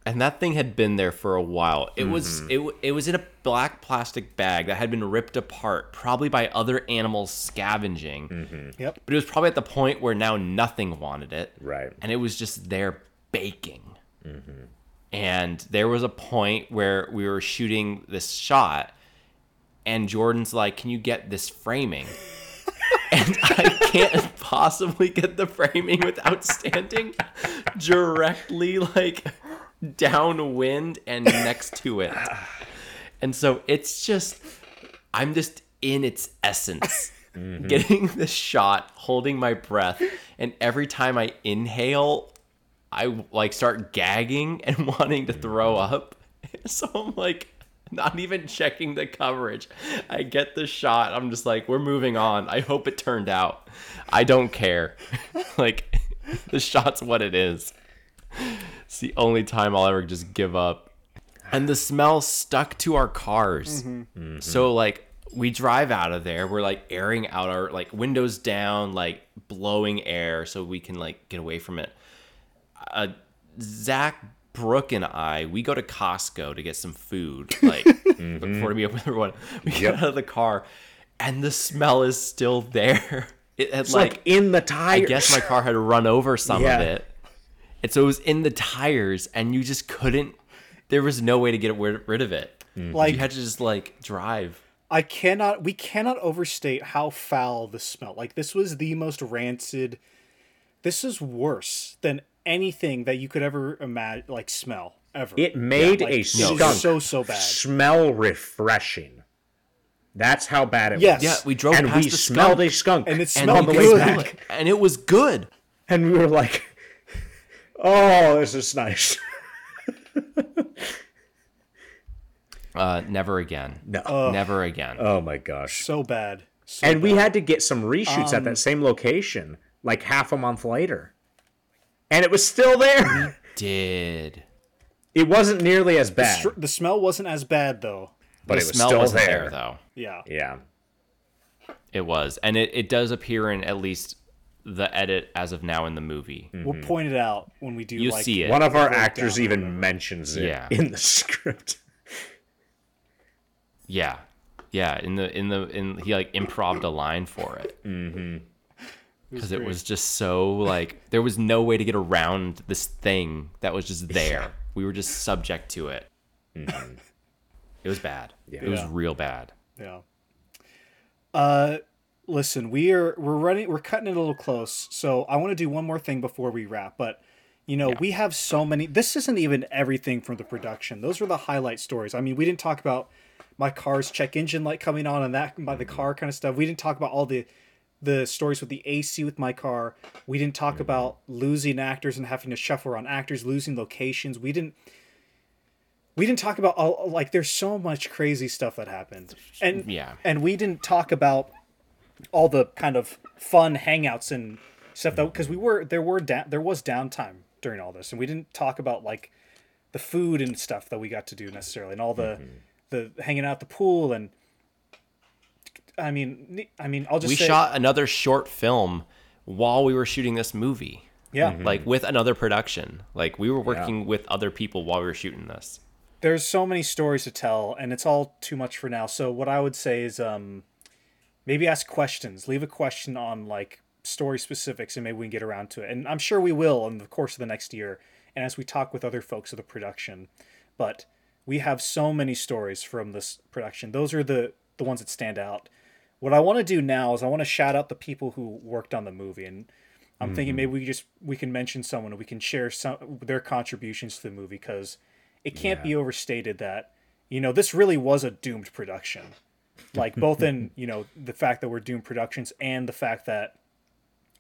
and that thing had been there for a while. It was Mm-hmm. it, w- it was in a black plastic bag that had been ripped apart, probably by other animals scavenging. Mm-hmm. Yep. But it was probably at the point where now nothing wanted it, right. and it was just there baking. And there was a point where we were shooting this shot, and Jordan's like, "Can you get this framing?" and I can't possibly get the framing without standing directly like downwind and next to it. And so it's just I'm just in its essence. Mm-hmm. Getting the shot, holding my breath, and every time I inhale, I like start gagging and wanting to throw mm-hmm. up. So I'm like not even checking the coverage. I get the shot. I'm just like, we're moving on. I hope it turned out. I don't care. like the shot's what it is. It's the only time I'll ever just give up. And the smell stuck to our cars. Mm-hmm. Mm-hmm. So like we drive out of there, we're like airing out our like windows down, like blowing air so we can like get away from it. Uh, Zach, Brooke, and I, we go to Costco to get some food, like mm-hmm. before we open everyone. We get out of the car, and the smell is still there. It had It's like, like in the tire. I guess my car had run over some Yeah. of it. And so it was in the tires, and you just couldn't. There was no way to get rid rid of it. Mm. Like You had to just like drive. I cannot we cannot overstate how foul this smelled. Like this was the most rancid this is worse than anything that you could ever imagine like smell ever. It made like, a it skunk so so bad. smell refreshing. That's how bad it Yes. was. Yeah, we drove and past we the smelled skunk. a skunk, And it And smelled we the good. smell it, and it was good. and we were like, "Oh, this is nice." Uh, never again. No. Never again. oh my gosh! So bad. So and we had to get some reshoots at Um, that same location, like half a month later, and it was still there. Did it wasn't nearly as bad, Str- the smell wasn't as bad though. but the it was smell still wasn't there. there though? Yeah. Yeah. It was, and it, it does appear in at least the edit as of now in the movie. We'll mm-hmm. point it out when we do You like see it. One of our actors even mentions it Yeah. in the script. Yeah, yeah. In the in the in he like improved a line for it mm-hmm. because it great. was just so like there was no way to get around this thing that was just there. We were just subject to it. Mm-hmm. It was bad. Yeah. It was real bad. Yeah. Uh, listen, we are we're running we're cutting it a little close. So I want to do one more thing before we wrap, but you know, we have so many this isn't even everything from the production. Those were the highlight stories. I mean, we didn't talk about my car's check engine light coming on and that by the car kind of stuff. We didn't talk about all the the stories with the AC with my car. We didn't talk about losing actors and having to shuffle around actors, losing locations. We didn't we didn't talk about all like there's so much crazy stuff that happened. And Yeah. and we didn't talk about all the kind of fun hangouts and stuff that because we were there were da- there was downtime during all this and we didn't talk about like the food and stuff that we got to do necessarily and all the the hanging out at the pool and I mean I mean I'll just we say, shot another short film while we were shooting this movie. yeah Like with another production. Like we were working with other people while we were shooting this. there's so many stories to tell and it's all too much for now so what i would say is um maybe ask questions leave a question on like story specifics and maybe we can get around to it. And i'm sure we will in the course of the next year and as we talk with other folks of the production. But we have so many stories from this production. Those are the the ones that stand out. What i want to do now is i want to shout out the people who worked on the movie. And i'm thinking mm-hmm. maybe we just we can mention someone and we can share some their contributions to the movie because it can't be overstated that you know this really was a doomed production like both in you know the fact that we're doomed productions and the fact that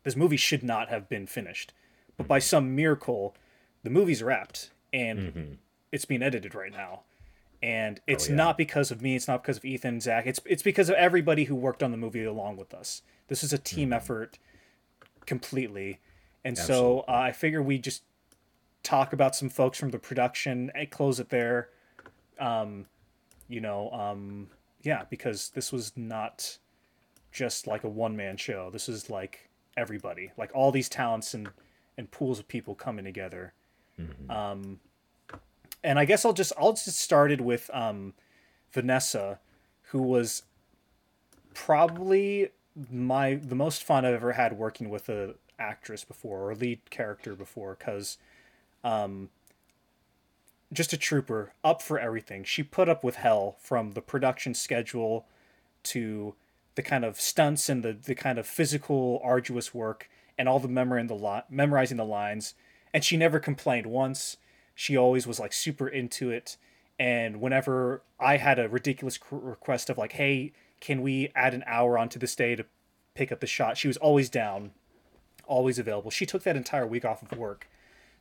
this movie should not have been finished. But by some miracle the movie's wrapped and it's being edited right now. And it's yeah. not because of me it's not because of ethan zach it's it's because of everybody who worked on the movie along with us. This is a team effort completely. And so uh, i figure we just talk about some folks from the production and close it there. Um you know um yeah because this was not just like a one-man show. This is like everybody like all these talents and and pools of people coming together. Um and i guess i'll just i'll just started with um vanessa who was probably my the most fun i've ever had working with a actress before or lead character before because just a trooper, up for everything. She put up with hell from the production schedule to the kind of stunts and the, the kind of physical, arduous work and all the memorizing the li- memorizing the lines. And she never complained once. She always was like super into it. And whenever I had a ridiculous request of like, "Hey, can we add an hour onto this day to pick up the shot?" She was always down, always available. She took that entire week off of work.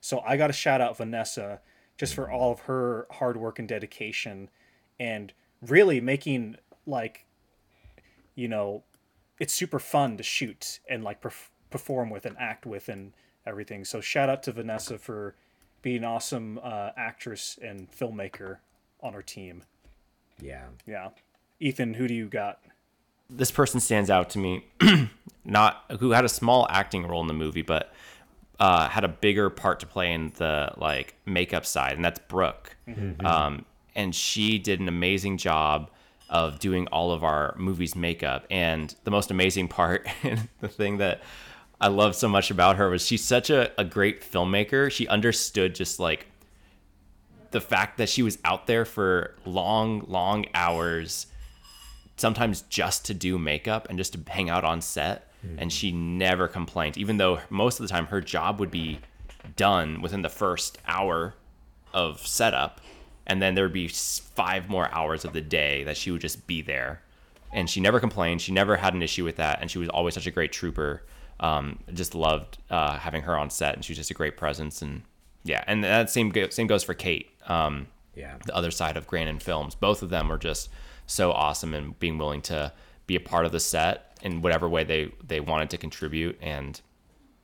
So I got a shout out Vanessa just for all of her hard work and dedication and really making like you know it's super fun to shoot and like perf- perform with and act with and everything. So shout out to Vanessa for being an awesome uh, actress and filmmaker on our team. Yeah. Yeah. Ethan, who do you got? this person stands out to me not who had a small acting role in the movie but uh, had a bigger part to play in the like makeup side and that's brooke. Um, and she did an amazing job of doing all of our movies makeup and the most amazing part and the thing that i love so much about her was she's such a, a great filmmaker. She understood just like the fact that she was out there for long long hours sometimes just to do makeup and just to hang out on set and she never complained even though most of the time her job would be done within the first hour of setup and then there would be five more hours of the day that she would just be there and she never complained she never had an issue with that and she was always such a great trooper um, just loved uh, having her on set and she was just a great presence and yeah and that same go- same goes for kate um, Yeah. the other side of Grandin Films. Both of them are just so awesome and being willing to be a part of the set in whatever way they they wanted to contribute. And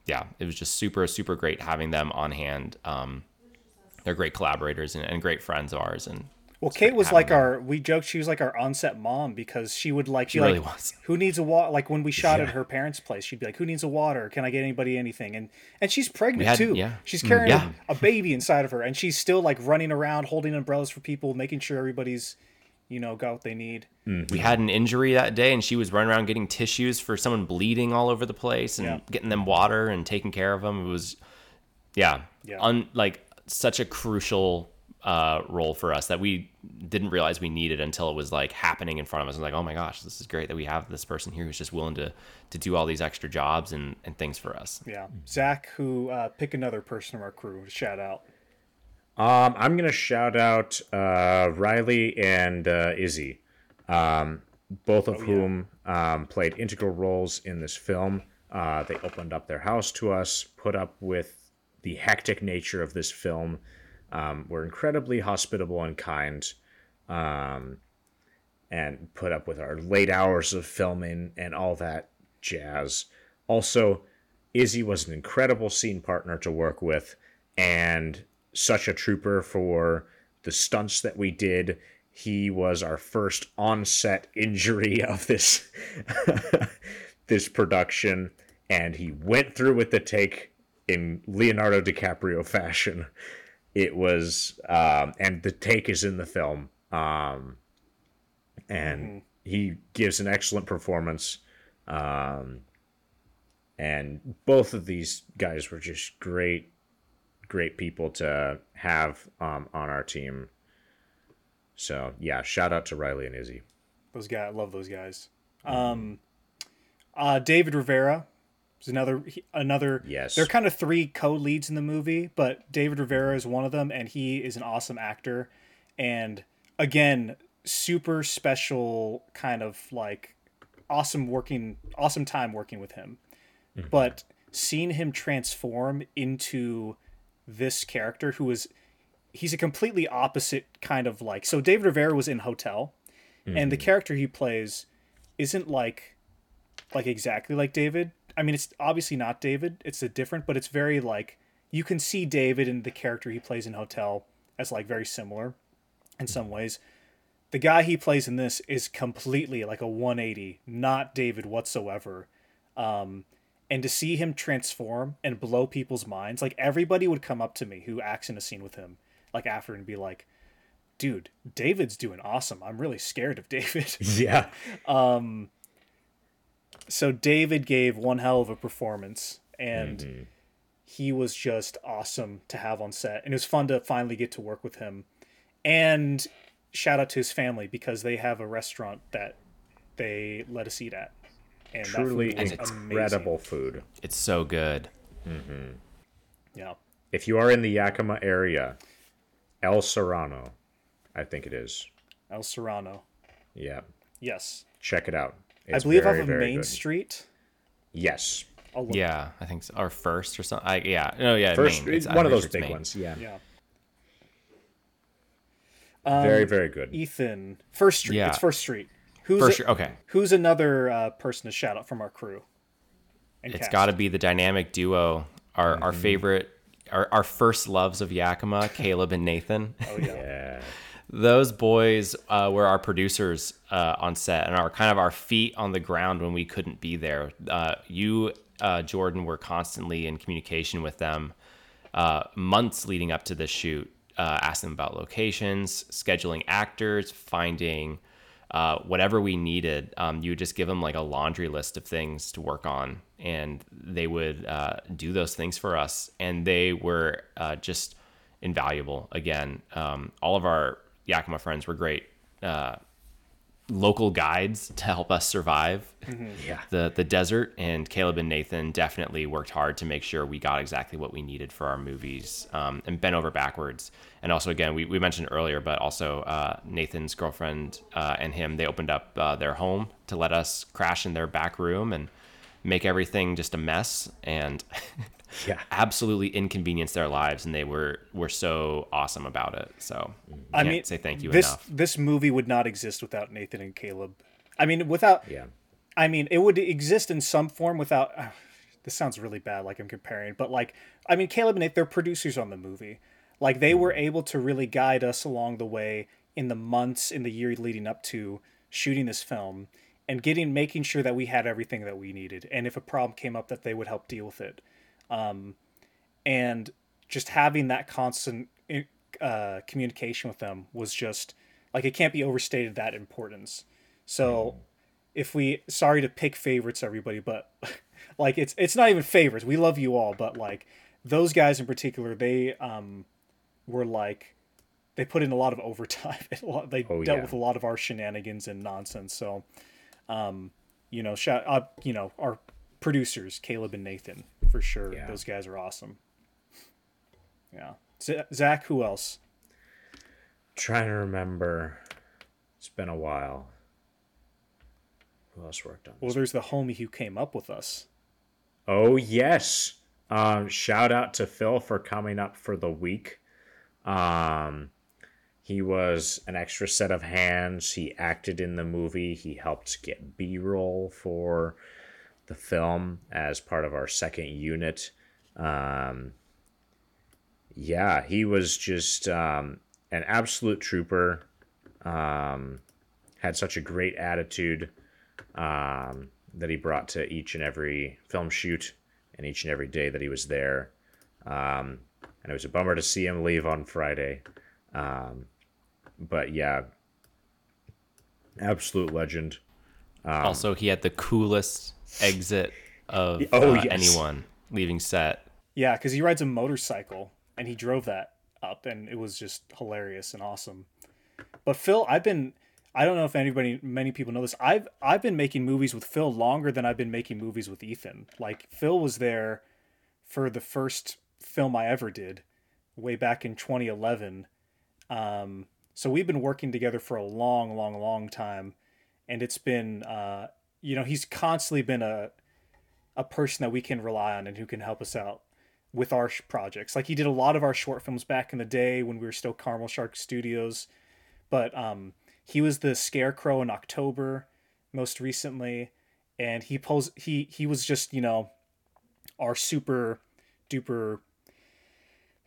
yeah, it was just super super great having them on hand. Um, they're great collaborators and, and great friends of ours. And Well, Kate was like them. our. We joked she was like our on-set mom because she would like. She really like, was. Who needs a water? Like when we shot at her parents' place, she'd be like, "Who needs a water? Can I get anybody anything?" And and she's pregnant had- too. yeah. She's Mm, carrying yeah. a baby inside of her, and she's still like running around holding umbrellas for people, making sure everybody's, you know, got what they need. We had an injury that day, and she was running around getting tissues for someone bleeding all over the place and Yeah. getting them water and taking care of them. It was, yeah, Yeah. un, like such a crucial uh, role for us that we didn't realize we needed until it was like happening in front of us. And like, oh my gosh, this is great that we have this person here who's just willing to to do all these extra jobs and, and things for us. Yeah, Zach, who uh, pick another person from our crew to shout out. Um, I'm gonna shout out uh, Riley and uh, Izzy, um, both of whom um, played integral roles in this film. Uh, they opened up their house to us, put up with the hectic nature of this film, um, were incredibly hospitable and kind, um, and put up with our late hours of filming and all that jazz. Also, Izzy was an incredible scene partner to work with and such a trooper for the stunts that we did. He was our first on-set injury of this this production and he went through with the take in Leonardo DiCaprio fashion. It was um, and the take is in the film. Um, and he gives an excellent performance. Um, and both of these guys were just great, great people to have um, on our team. So yeah, shout out to Riley and Izzy. Those guys, I love those guys. Um, uh, David Rivera is another another. Yes. they're kind of three co-leads in the movie, but David Rivera is one of them, and he is an awesome actor. And again, super special kind of like awesome working, awesome time working with him. But seeing him transform into this character who is he's a completely opposite kind of like so David Rivera was in Hotel and the character he plays isn't like like exactly like David. I mean it's obviously not David, it's a different, but it's very like you can see David and the character he plays in Hotel as like very similar in some ways. The guy he plays in this is completely like a 180, not David whatsoever. Um and to see him transform and blow people's minds, like everybody would come up to me who acts in a scene with him, like after and be like, dude, David's doing awesome. I'm really scared of David. Yeah. Um, so David gave one hell of a performance and mm-hmm. he was just awesome to have on set. And it was fun to finally get to work with him. And shout out to his family because they have a restaurant that they let us eat at. And that food Truly was incredible food. It's so good. Amazing. Yeah. If you are in the Yakima area, El Serrano, I think it is. El Serrano. Yeah. Yes. Check it out. I believe very, off of Main good. Street. Yes. Oh, yeah, I think so. Or first or something. I, yeah. No, yeah. First, Main. It's- I'm one of those sure big Main. ones. Yeah. Yeah. very, um, very good. Ethan. First Street. Yeah. It's First Street. Who's First, a- okay. Who's another uh, person to shout out from our crew? And It's cast? got to be the dynamic duo, our our favorite, our, our first loves of Yakima, Caleb and Nathan. Oh yeah. Yeah. Those boys uh, were our producers uh, on set and are kind of our feet on the ground when we couldn't be there. Uh, you, uh, Jordan, were constantly in communication with them uh, months leading up to the shoot, uh, asking them about locations, scheduling actors, finding uh, whatever we needed. Um, you would just give them like a laundry list of things to work on, and they would uh, do those things for us. And they were uh, just invaluable. Again, um, all of our Yakima friends were great uh, local guides to help us survive Yeah. the the desert. And Caleb and Nathan definitely worked hard to make sure we got exactly what we needed for our movies um, and bent over backwards. And also again we, we mentioned earlier but also uh, Nathan's girlfriend uh, and him they opened up uh, their home to let us crash in their back room and make everything just a mess. And Yeah. absolutely inconvenience their lives and they were were so awesome about it so I can't mean, say thank you this enough this movie would not exist without Nathan and Caleb. I mean, without. Yeah. I mean, it would exist in some form without. Uh, this sounds really bad, like I'm comparing, but like, I mean, Caleb and Nathan, they're producers on the movie. Like, they were mm-hmm. able to really guide us along the way in the months in the year leading up to shooting this film and getting making sure that we had everything that we needed and if a problem came up that they would help deal with it um, and just having that constant uh, communication with them was just like it can't be overstated that importance so if we sorry to pick favorites everybody but like it's it's not even favorites we love you all but like those guys in particular they um were like they put in a lot of overtime. They Oh, dealt yeah. with a lot of our shenanigans and nonsense. So, um, you know, shout uh, you know our producers, Caleb and Nathan, for sure. Yeah. Those guys are awesome. Yeah, Z- Zach. Who else? Trying to remember. It's been a while. Who else worked on This? Well, there's the homie who came up with us. Oh yes. Um, shout out to Phil for coming up for the week. Um, he was an extra set of hands. He acted in the movie. He helped get B roll for the film as part of our second unit. Um, yeah, he was just um, an absolute trooper. Um, had such a great attitude um, that he brought to each and every film shoot and each and every day that he was there. Um, and it was a bummer to see him leave on Friday. Um, but yeah, absolute legend. also, he had the coolest exit of Oh, uh, yes. anyone leaving set. Yeah, because he rides a motorcycle and he drove that up, and it was just hilarious and awesome. But Phil, I've been. I don't know if anybody, many people know this. I've I've been making movies with Phil longer than I've been making movies with Ethan. Like Phil was there for the first film I ever did, way back in 2011. Um, so we've been working together for a long, long, long time, and it's been, uh, you know, he's constantly been a a person that we can rely on and who can help us out with our projects. Like he did a lot of our short films back in the day when we were still Caramel Shark Studios, but um, he was the Scarecrow in October most recently, and he pose he he was just you know our super duper.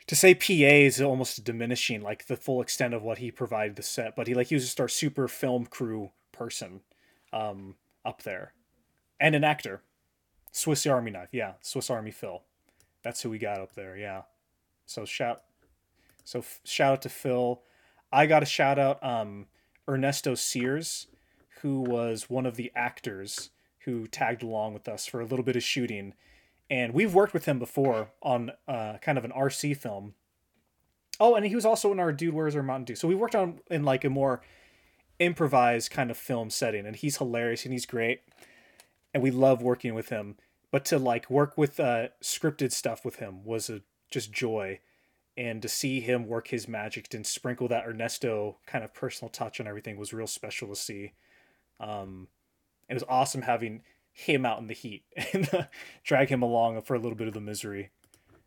To say PA is almost diminishing like the full extent of what he provided the set, but he like he was just our super film crew person um, up there, and an actor. Swiss Army knife, yeah, Swiss Army Phil. That's who we got up there, yeah. So shout, so f- shout out to Phil. I got a shout out, um, Ernesto Sears, who was one of the actors who tagged along with us for a little bit of shooting, and we've worked with him before on uh, kind of an RC film. Oh, and he was also in our Dude Where's Our Mountain Dew. So we worked on in like a more improvised kind of film setting, and he's hilarious and he's great and we love working with him. But to like work with uh, scripted stuff with him was a just joy, and to see him work his magic and sprinkle that Ernesto kind of personal touch on everything was real special to see. Um, it was awesome having him out in the heat and drag him along for a little bit of the misery.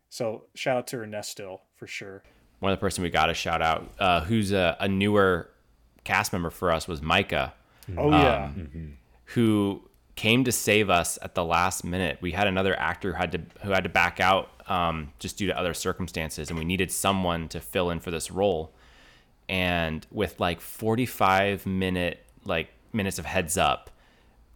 So shout out to Ernesto for sure. One other person we got to shout out, uh, who's a, a newer cast member for us, was Micah. Oh yeah, who came to save us at the last minute. We had another actor who had to who had to back out um, just due to other circumstances, and we needed someone to fill in for this role. And with like 45 minute like minutes of heads up,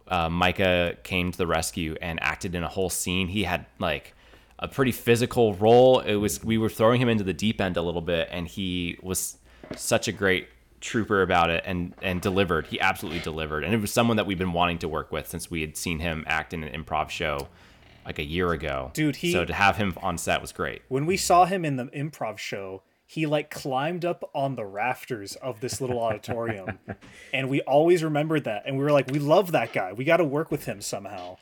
uh, Micah came to the rescue and acted in a whole scene. He had like a pretty physical role. It was we were throwing him into the deep end a little bit, and he was such a great trooper about it and and delivered. He absolutely delivered, and it was someone that we've been wanting to work with since we had seen him act in an improv show like a year ago. Dude, he- so to have him on set was great. when we saw him in the improv show, he like climbed up on the rafters of this little auditorium. and we always remembered that. And we were like, we love that guy. We got to work with him somehow.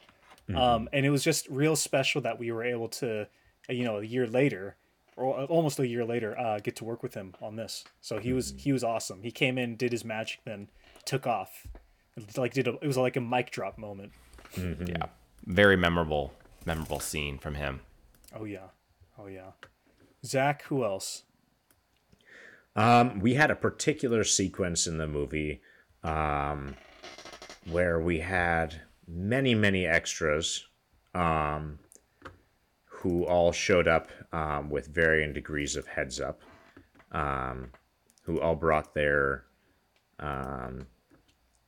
Um, and it was just real special that we were able to, you know, a year later, or almost a year later, uh, get to work with him on this. So he was he was awesome. He came in, did his magic, then took off. It, like did a, it was like a mic drop moment. Yeah, very memorable, memorable scene from him. Oh yeah, oh yeah. Zach, who else? Um, we had a particular sequence in the movie um, where we had many, many extras um, who all showed up um, with varying degrees of heads up, um, who all brought their um,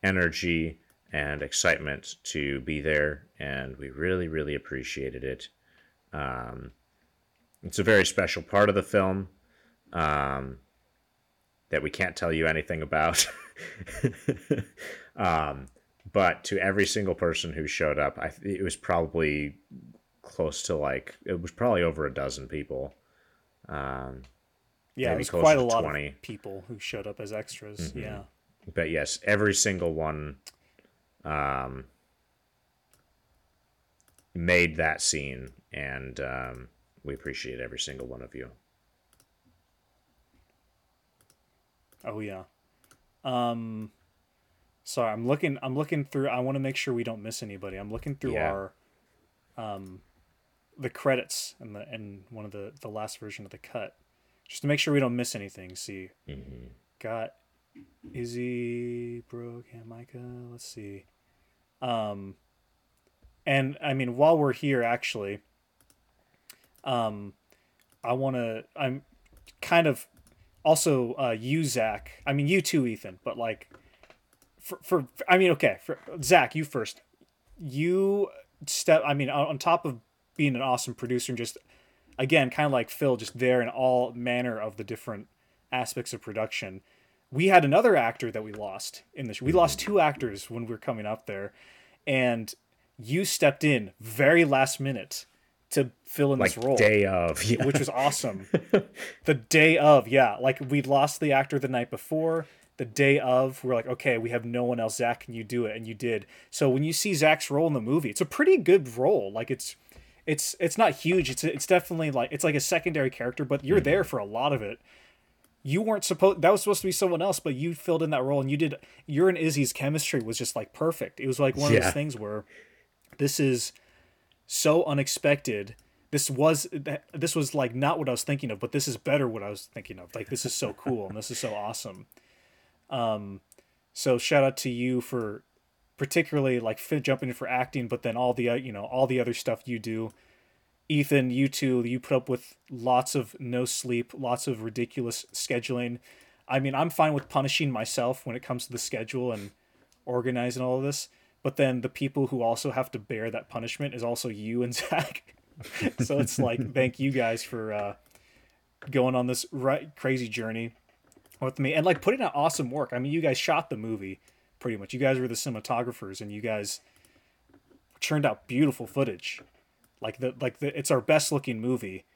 energy and excitement to be there, and we really, really appreciated it. Um, it's a very special part of the film. Um, that we can't tell you anything about. um, but to every single person who showed up, I it was probably close to like it was probably over a dozen people. Um, Yeah, it was quite a lot 20. of people who showed up as extras. Mm-hmm. Yeah. But yes, every single one um, made that scene, and um, we appreciate every single one of you. Oh yeah. Um sorry, I'm looking I'm looking through I want to make sure we don't miss anybody. I'm looking through Yeah. our um the credits and the and one of the the last version of the cut just to make sure we don't miss anything. See. Got Izzy, Brooke, and Micah. Let's see. Um and I mean while we're here actually um I want to I'm kind of also uh you zach i mean you too ethan but like for, for i mean okay for zach you first you step i mean on top of being an awesome producer and just again kind of like phil just there in all manner of the different aspects of production we had another actor that we lost in this we mm-hmm. lost two actors when we were coming up there and you stepped in very last minute to fill in Like this role The day of, yeah. which was awesome. the day of, yeah, like we'd lost the actor the night before. The day of, we're like, okay, we have no one else. Zach, can you do it? And you did. So when you see Zach's role in the movie, it's a pretty good role. Like it's, it's, it's not huge. It's, it's definitely like it's like a secondary character, but you're there for a lot of it. You weren't supposed. That was supposed to be someone else, but you filled in that role, and you did. Your and Izzy's chemistry was just like perfect. It was like one of those things where this is so unexpected. This was this was like not what I was thinking of, but this is better what I was thinking of. Like this is so cool and this is so awesome. Um, so shout out to you for particularly like fit jumping in for acting, but then all the uh, you know all the other stuff you do. Ethan, you too. You put up with lots of no sleep, lots of ridiculous scheduling. I mean, I'm fine with punishing myself when it comes to the schedule and organizing all of this. But then the people who also have to bear that punishment is also you and Zach. so it's like, thank you guys for uh, going on this right crazy journey with me and like putting out awesome work. I mean, you guys shot the movie pretty much. You guys were the cinematographers and you guys churned out beautiful footage. Like the like the it's our best looking movie.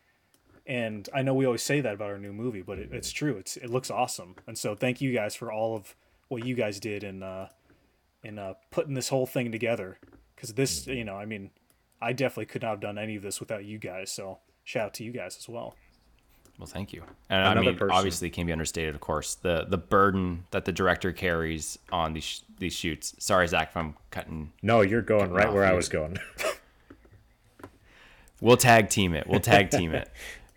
And I know we always say that about our new movie, but it, it's true. It's it looks awesome. And so thank you guys for all of what you guys did in uh in uh putting this whole thing together. Cause this, you know, I mean, I definitely could not have done any of this without you guys. So shout out to you guys as well. Well, thank you. And I mean, person. obviously, it can be understated. Of course, the the burden that the director carries on these sh- these shoots. Sorry, Zach, if I'm cutting. No, you're going right where I was going. We'll tag team it. We'll tag team it.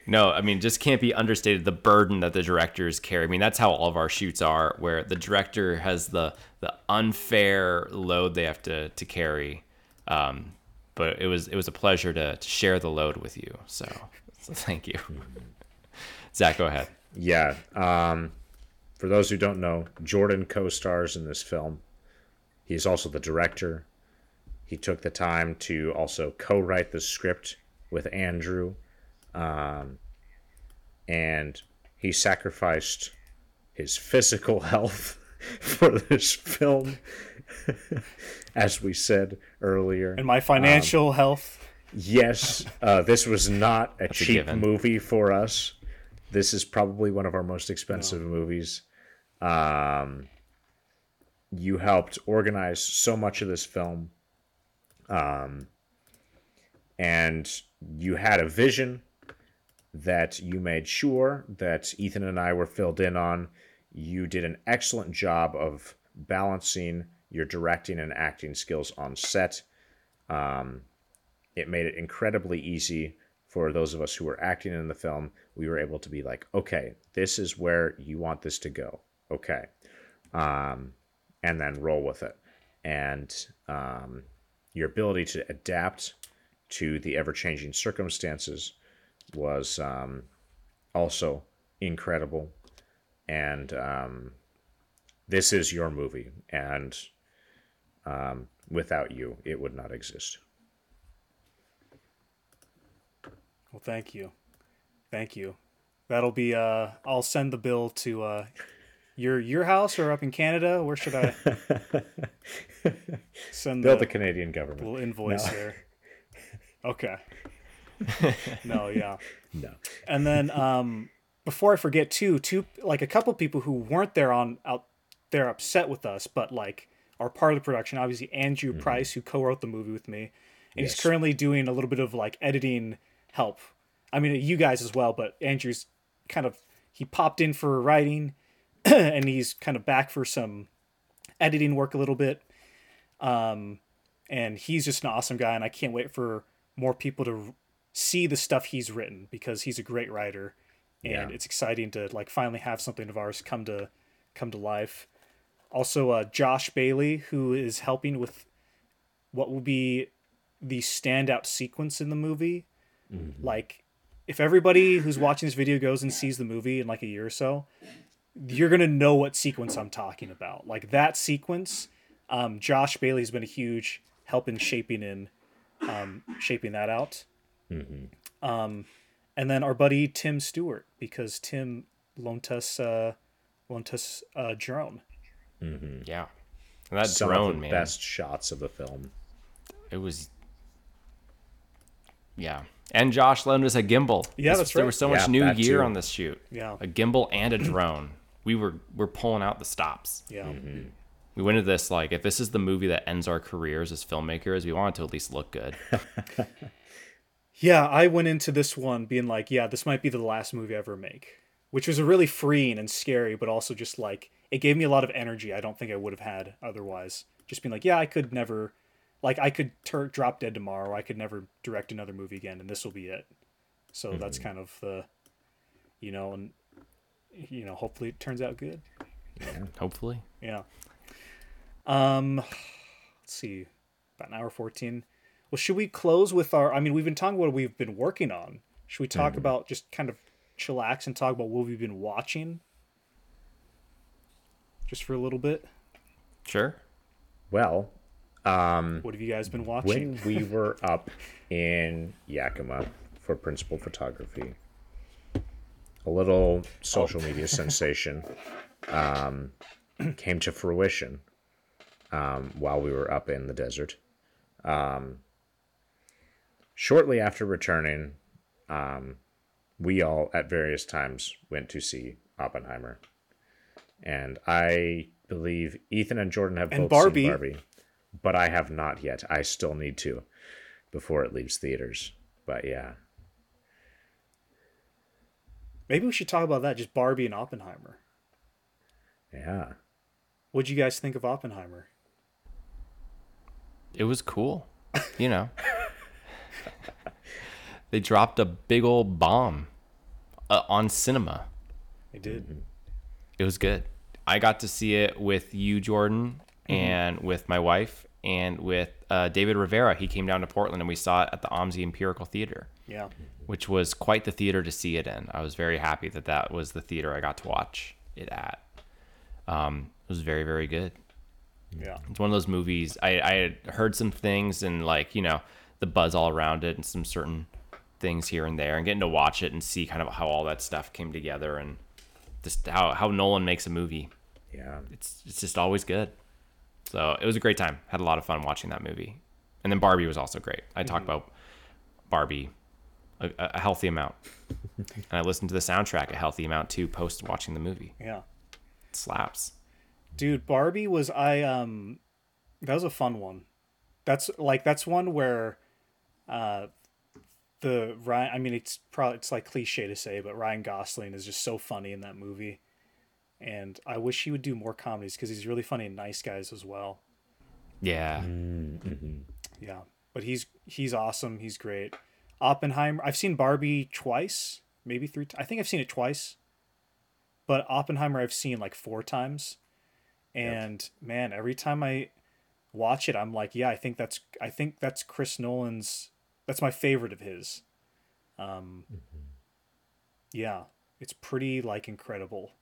No, I mean, just can't be understated the burden that the directors carry. I mean, that's how all of our shoots are, where the director has the the unfair load they have to to carry. Um, but it was it was a pleasure to, to share the load with you. So, so thank you, Zach. Go ahead. Yeah. Um, for those who don't know, Jordan co stars in this film. He's also the director. He took the time to also co write the script with Andrew. Um, and he sacrificed his physical health for this film, as we said earlier. And my financial health. Yes, uh, this was not a a cheap given. movie for us. This is probably one of our most expensive movies. Um, you helped organize so much of this film, um, and you had a vision that you made sure that Ethan and I were filled in on. You did an excellent job of balancing your directing and acting skills on set. Um, it made it incredibly easy for those of us who were acting in the film. We were able to be like, okay, this is where you want this to go. Okay. Um, and then roll with it. And um, your ability to adapt to the ever changing circumstances was um, also incredible. And um, this is your movie. And um, without you, it would not exist. Well, thank you. Thank you. That'll be uh I'll send the bill to uh your your house or up in Canada. Where should I send the Bill the the Canadian government. little invoice No. there? Okay. no, yeah. No. And then um before I forget too, two like a couple people who weren't there on out they're upset with us, but like are part of the production. Obviously, Andrew Price, who co-wrote the movie with me, and he's currently doing a little bit of like editing help. I mean, you guys as well, but Andrew's kind of he popped in for writing, and he's kind of back for some editing work a little bit. Um, and he's just an awesome guy, and I can't wait for more people to see the stuff he's written because he's a great writer, and Yeah. it's exciting to like finally have something of ours come to come to life. Also, uh, Josh Bailey, who is helping with what will be the standout sequence in the movie. Like, if everybody who's watching this video goes and sees the movie in like a year or so, you're gonna know what sequence I'm talking about. Like that sequence, um, Josh Bailey's been a huge help in shaping in, um, shaping that out. Um, and then our buddy Tim Stewart because Tim loaned us, uh, loaned us a drone. Mm-hmm. Yeah. And that Some drone, of the man. best shots of the film. It was. Yeah. And Josh loaned us a gimbal. Yeah, This- that's There right. was so Yeah, much new gear too. on this shoot. Yeah. A gimbal and a drone. We were we're pulling out the stops. Yeah, mm-hmm. We went into this like if this is the movie that ends our careers as filmmakers, we want it to at least look good. yeah. I went into this one being like, yeah, this might be the last movie I ever make, which was a really freeing and scary, but also just like it gave me a lot of energy. I don't think I would have had otherwise. Just being like, yeah, I could never, like, I could tur- drop dead tomorrow. I could never direct another movie again, and this will be it. So that's kind of the, you know, and you know, hopefully it turns out good. Yeah, Hopefully. Yeah. Um, let's see, about an hour fourteen. Well, should we close with our? I mean, we've been talking about what we've been working on. Should we talk about just kind of chillax and talk about what we've been watching? Just for a little bit. Sure. Well, What have you guys been watching? when we were up in Yakima for principal photography, a little social media sensation um, came to fruition um, while we were up in the desert. Um, shortly after returning, um, we all at various times went to see Oppenheimer. And I believe Ethan and Jordan have And both Barbie. seen Barbie, but I have not yet. I still need to before it leaves theaters. But yeah, Maybe we should talk about that. Just Barbie and Oppenheimer. yeah. What'd you guys think of Oppenheimer? It was cool. You know. they dropped a big old bomb uh, on cinema. They did. It was good. I got to see it with you, Jordan, and with my wife, and with uh, David Rivera. He came down to Portland, and we saw it at the OMSI Empirical Theater, Yeah. which was quite the theater to see it in. I was very happy that that was the theater I got to watch it at. Um, it was very, very good. Yeah. It's one of those movies. I, I had heard some things and like you know the buzz all around it and some certain things here and there, and getting to watch it and see kind of how all that stuff came together and just how how Nolan makes a movie. Yeah. It's it's just always good. So it was a great time. Had a lot of fun watching that movie, and then Barbie was also great. I talk about Barbie a, a healthy amount, and I listened to the soundtrack a healthy amount too post watching the movie. Yeah. It slaps. Dude, Barbie was I um that was a fun one. That's like that's one where uh the Ryan I mean it's probably it's like cliche to say, but Ryan Gosling is just so funny in that movie. And I wish he would do more comedies because he's really funny in Nice Guys as well. Yeah. Yeah. But he's he's awesome. He's great. Oppenheimer. I've seen Barbie twice, maybe three. T- I I think I've seen it twice. But Oppenheimer, I've seen like four times, and man, every time I watch it, I'm like, yeah, I think that's I think that's Chris Nolan's. That's my favorite of his. Um. Yeah, it's pretty like incredible.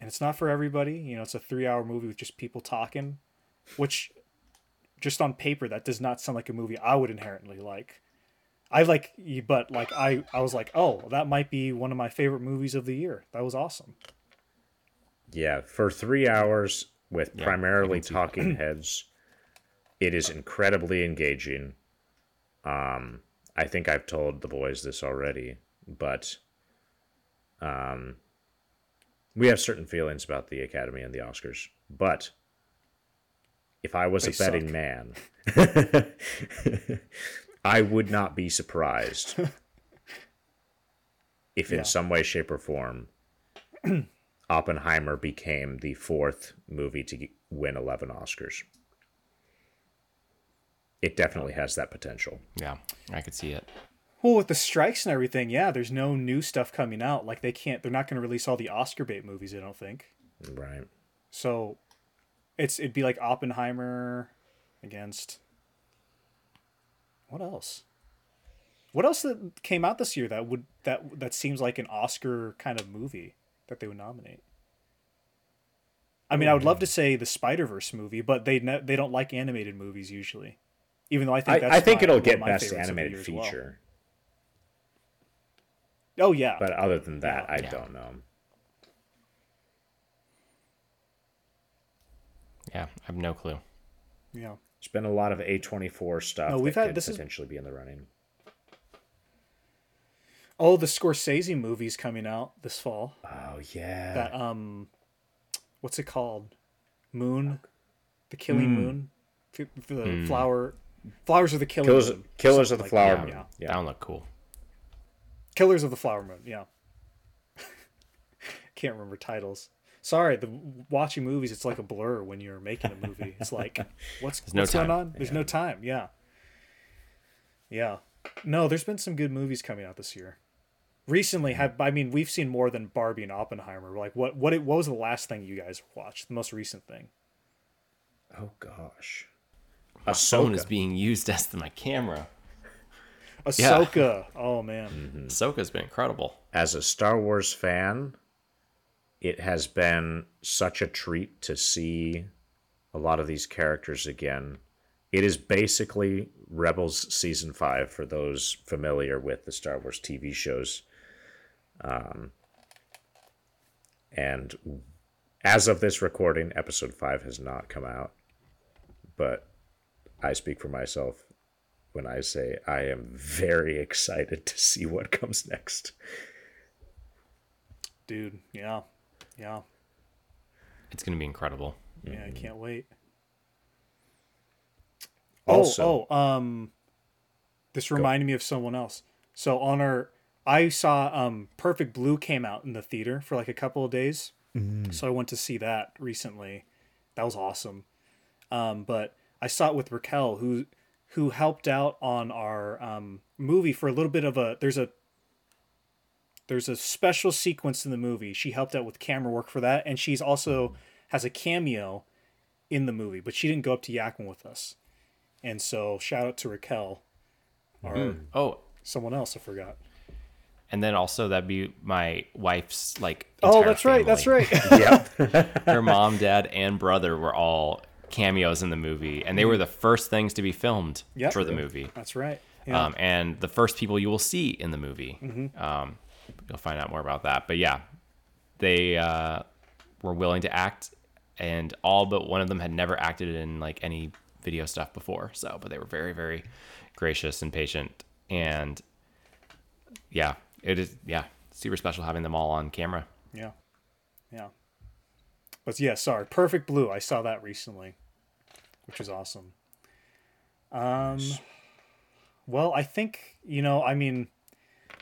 And it's not for everybody. You know, it's a three-hour movie with just people talking, which just on paper that does not sound like a movie I would inherently like. I like but like I I was like, "Oh, that might be one of my favorite movies of the year." That was awesome. Yeah, for three hours with Yeah, primarily can see talking heads, it is incredibly engaging. Um, I think I've told the boys this already, but Um, we have certain feelings about the Academy and the Oscars, but if I was They a betting suck. man, I would not be surprised if, in some way, shape, or form, Oppenheimer became the fourth movie to win 11 Oscars. It definitely oh. has that potential. Yeah, I could see it. Well, with the strikes and everything, yeah, there's no new stuff coming out. Like they can't, they're not going to release all the Oscar bait movies. I don't think. Right. So, it's it'd be like Oppenheimer against what else? What else that came out this year that would that that seems like an Oscar kind of movie that they would nominate? I mean, I would love to say the Spider Verse movie, but they ne- they don't like animated movies usually. Even though I think I, that's I think it'll get best animated as well. Feature. Oh yeah, But other than that, I Yeah. don't know. Yeah, I have no clue. yeah. It's been a lot of A24 stuff No, we've that had- could this is- potentially be in the running. Oh, the Scorsese movie's coming out this fall. Oh, yeah. That um, what's it called? Moon, the Killing Hmm. Moon, F- the flower, flowers of the Killing Killers, Moon. Killers of the Something Flower like Moon. that. Yeah. That one looked cool. Killers of the Flower Moon. Yeah. Can't remember titles. Sorry, the watching movies it's like a blur when you're making a movie. It's like what's no what's going on? There's no time. Yeah. Yeah. No, there's been some good movies coming out this year. Recently, mm-hmm. have I mean we've seen more than Barbie and Oppenheimer. Like what what it, what was the last thing you guys watched? The most recent thing? Oh, gosh. My phone is being used as the, my camera. Ahsoka. Oh man. Ahsoka's been incredible. As a Star Wars fan, it has been such a treat to see a lot of these characters again. It is basically Rebels season five for those familiar with the Star Wars TV shows. Um, and as of this recording, episode five has not come out. But I speak for myself when I say I am very excited to see what comes next. Dude, yeah. Yeah. It's gonna be incredible. Yeah, I can't wait. Also- oh, oh, um, this reminded me of someone else. So on our, I saw um, Perfect Blue came out in the theater for like a couple of days. So I went to see that recently. That was awesome. Um, but I saw it with Raquel, who who helped out on our um, movie for a little bit of a. There's a there's a special sequence in the movie. She helped out with camera work for that, and she's also has a cameo in the movie, but she didn't go up to Yakima with us. And so shout out to Raquel or Oh, someone else I forgot. and then also that'd be my wife's like. Oh, entire that's right. That's right. Yep. Her mom, dad, and brother were all cameos in the movie, and they were the first things to be filmed Yep. for the movie. that's right. Yeah. Um, and the first people you will see in the movie. Um, you'll find out more about that. But yeah, they uh, were willing to act, and all but one of them had never acted in like any video stuff before. So, but they were very, very gracious and patient, and yeah, it is yeah super special having them all on camera. Yeah. But yeah, sorry. Perfect Blue. I saw that recently, which is awesome. Um well, I think, you know, I mean,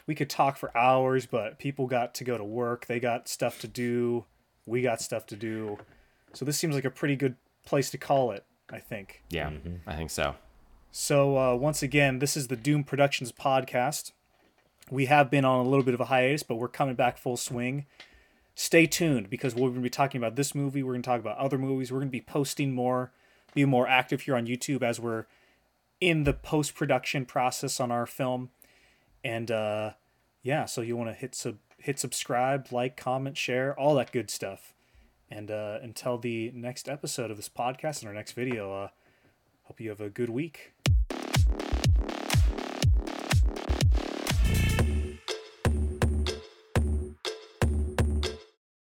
we could talk for hours, but people got to go to work. They got stuff to do. We got stuff to do. So this seems like a pretty good place to call it, I think. Yeah, I think so. So uh, once again, this is the Doomed Productions podcast. We have been on a little bit of a hiatus, but we're coming back full swing. Stay tuned because we're going to be talking about this movie. We're going to talk about other movies. We're going to be posting more, be more active here on YouTube as we're in the post production process on our film. And uh, yeah, so you want to hit sub, hit subscribe, like, comment, share, all that good stuff. And uh, until the next episode of this podcast and our next video, uh, hope you have a good week.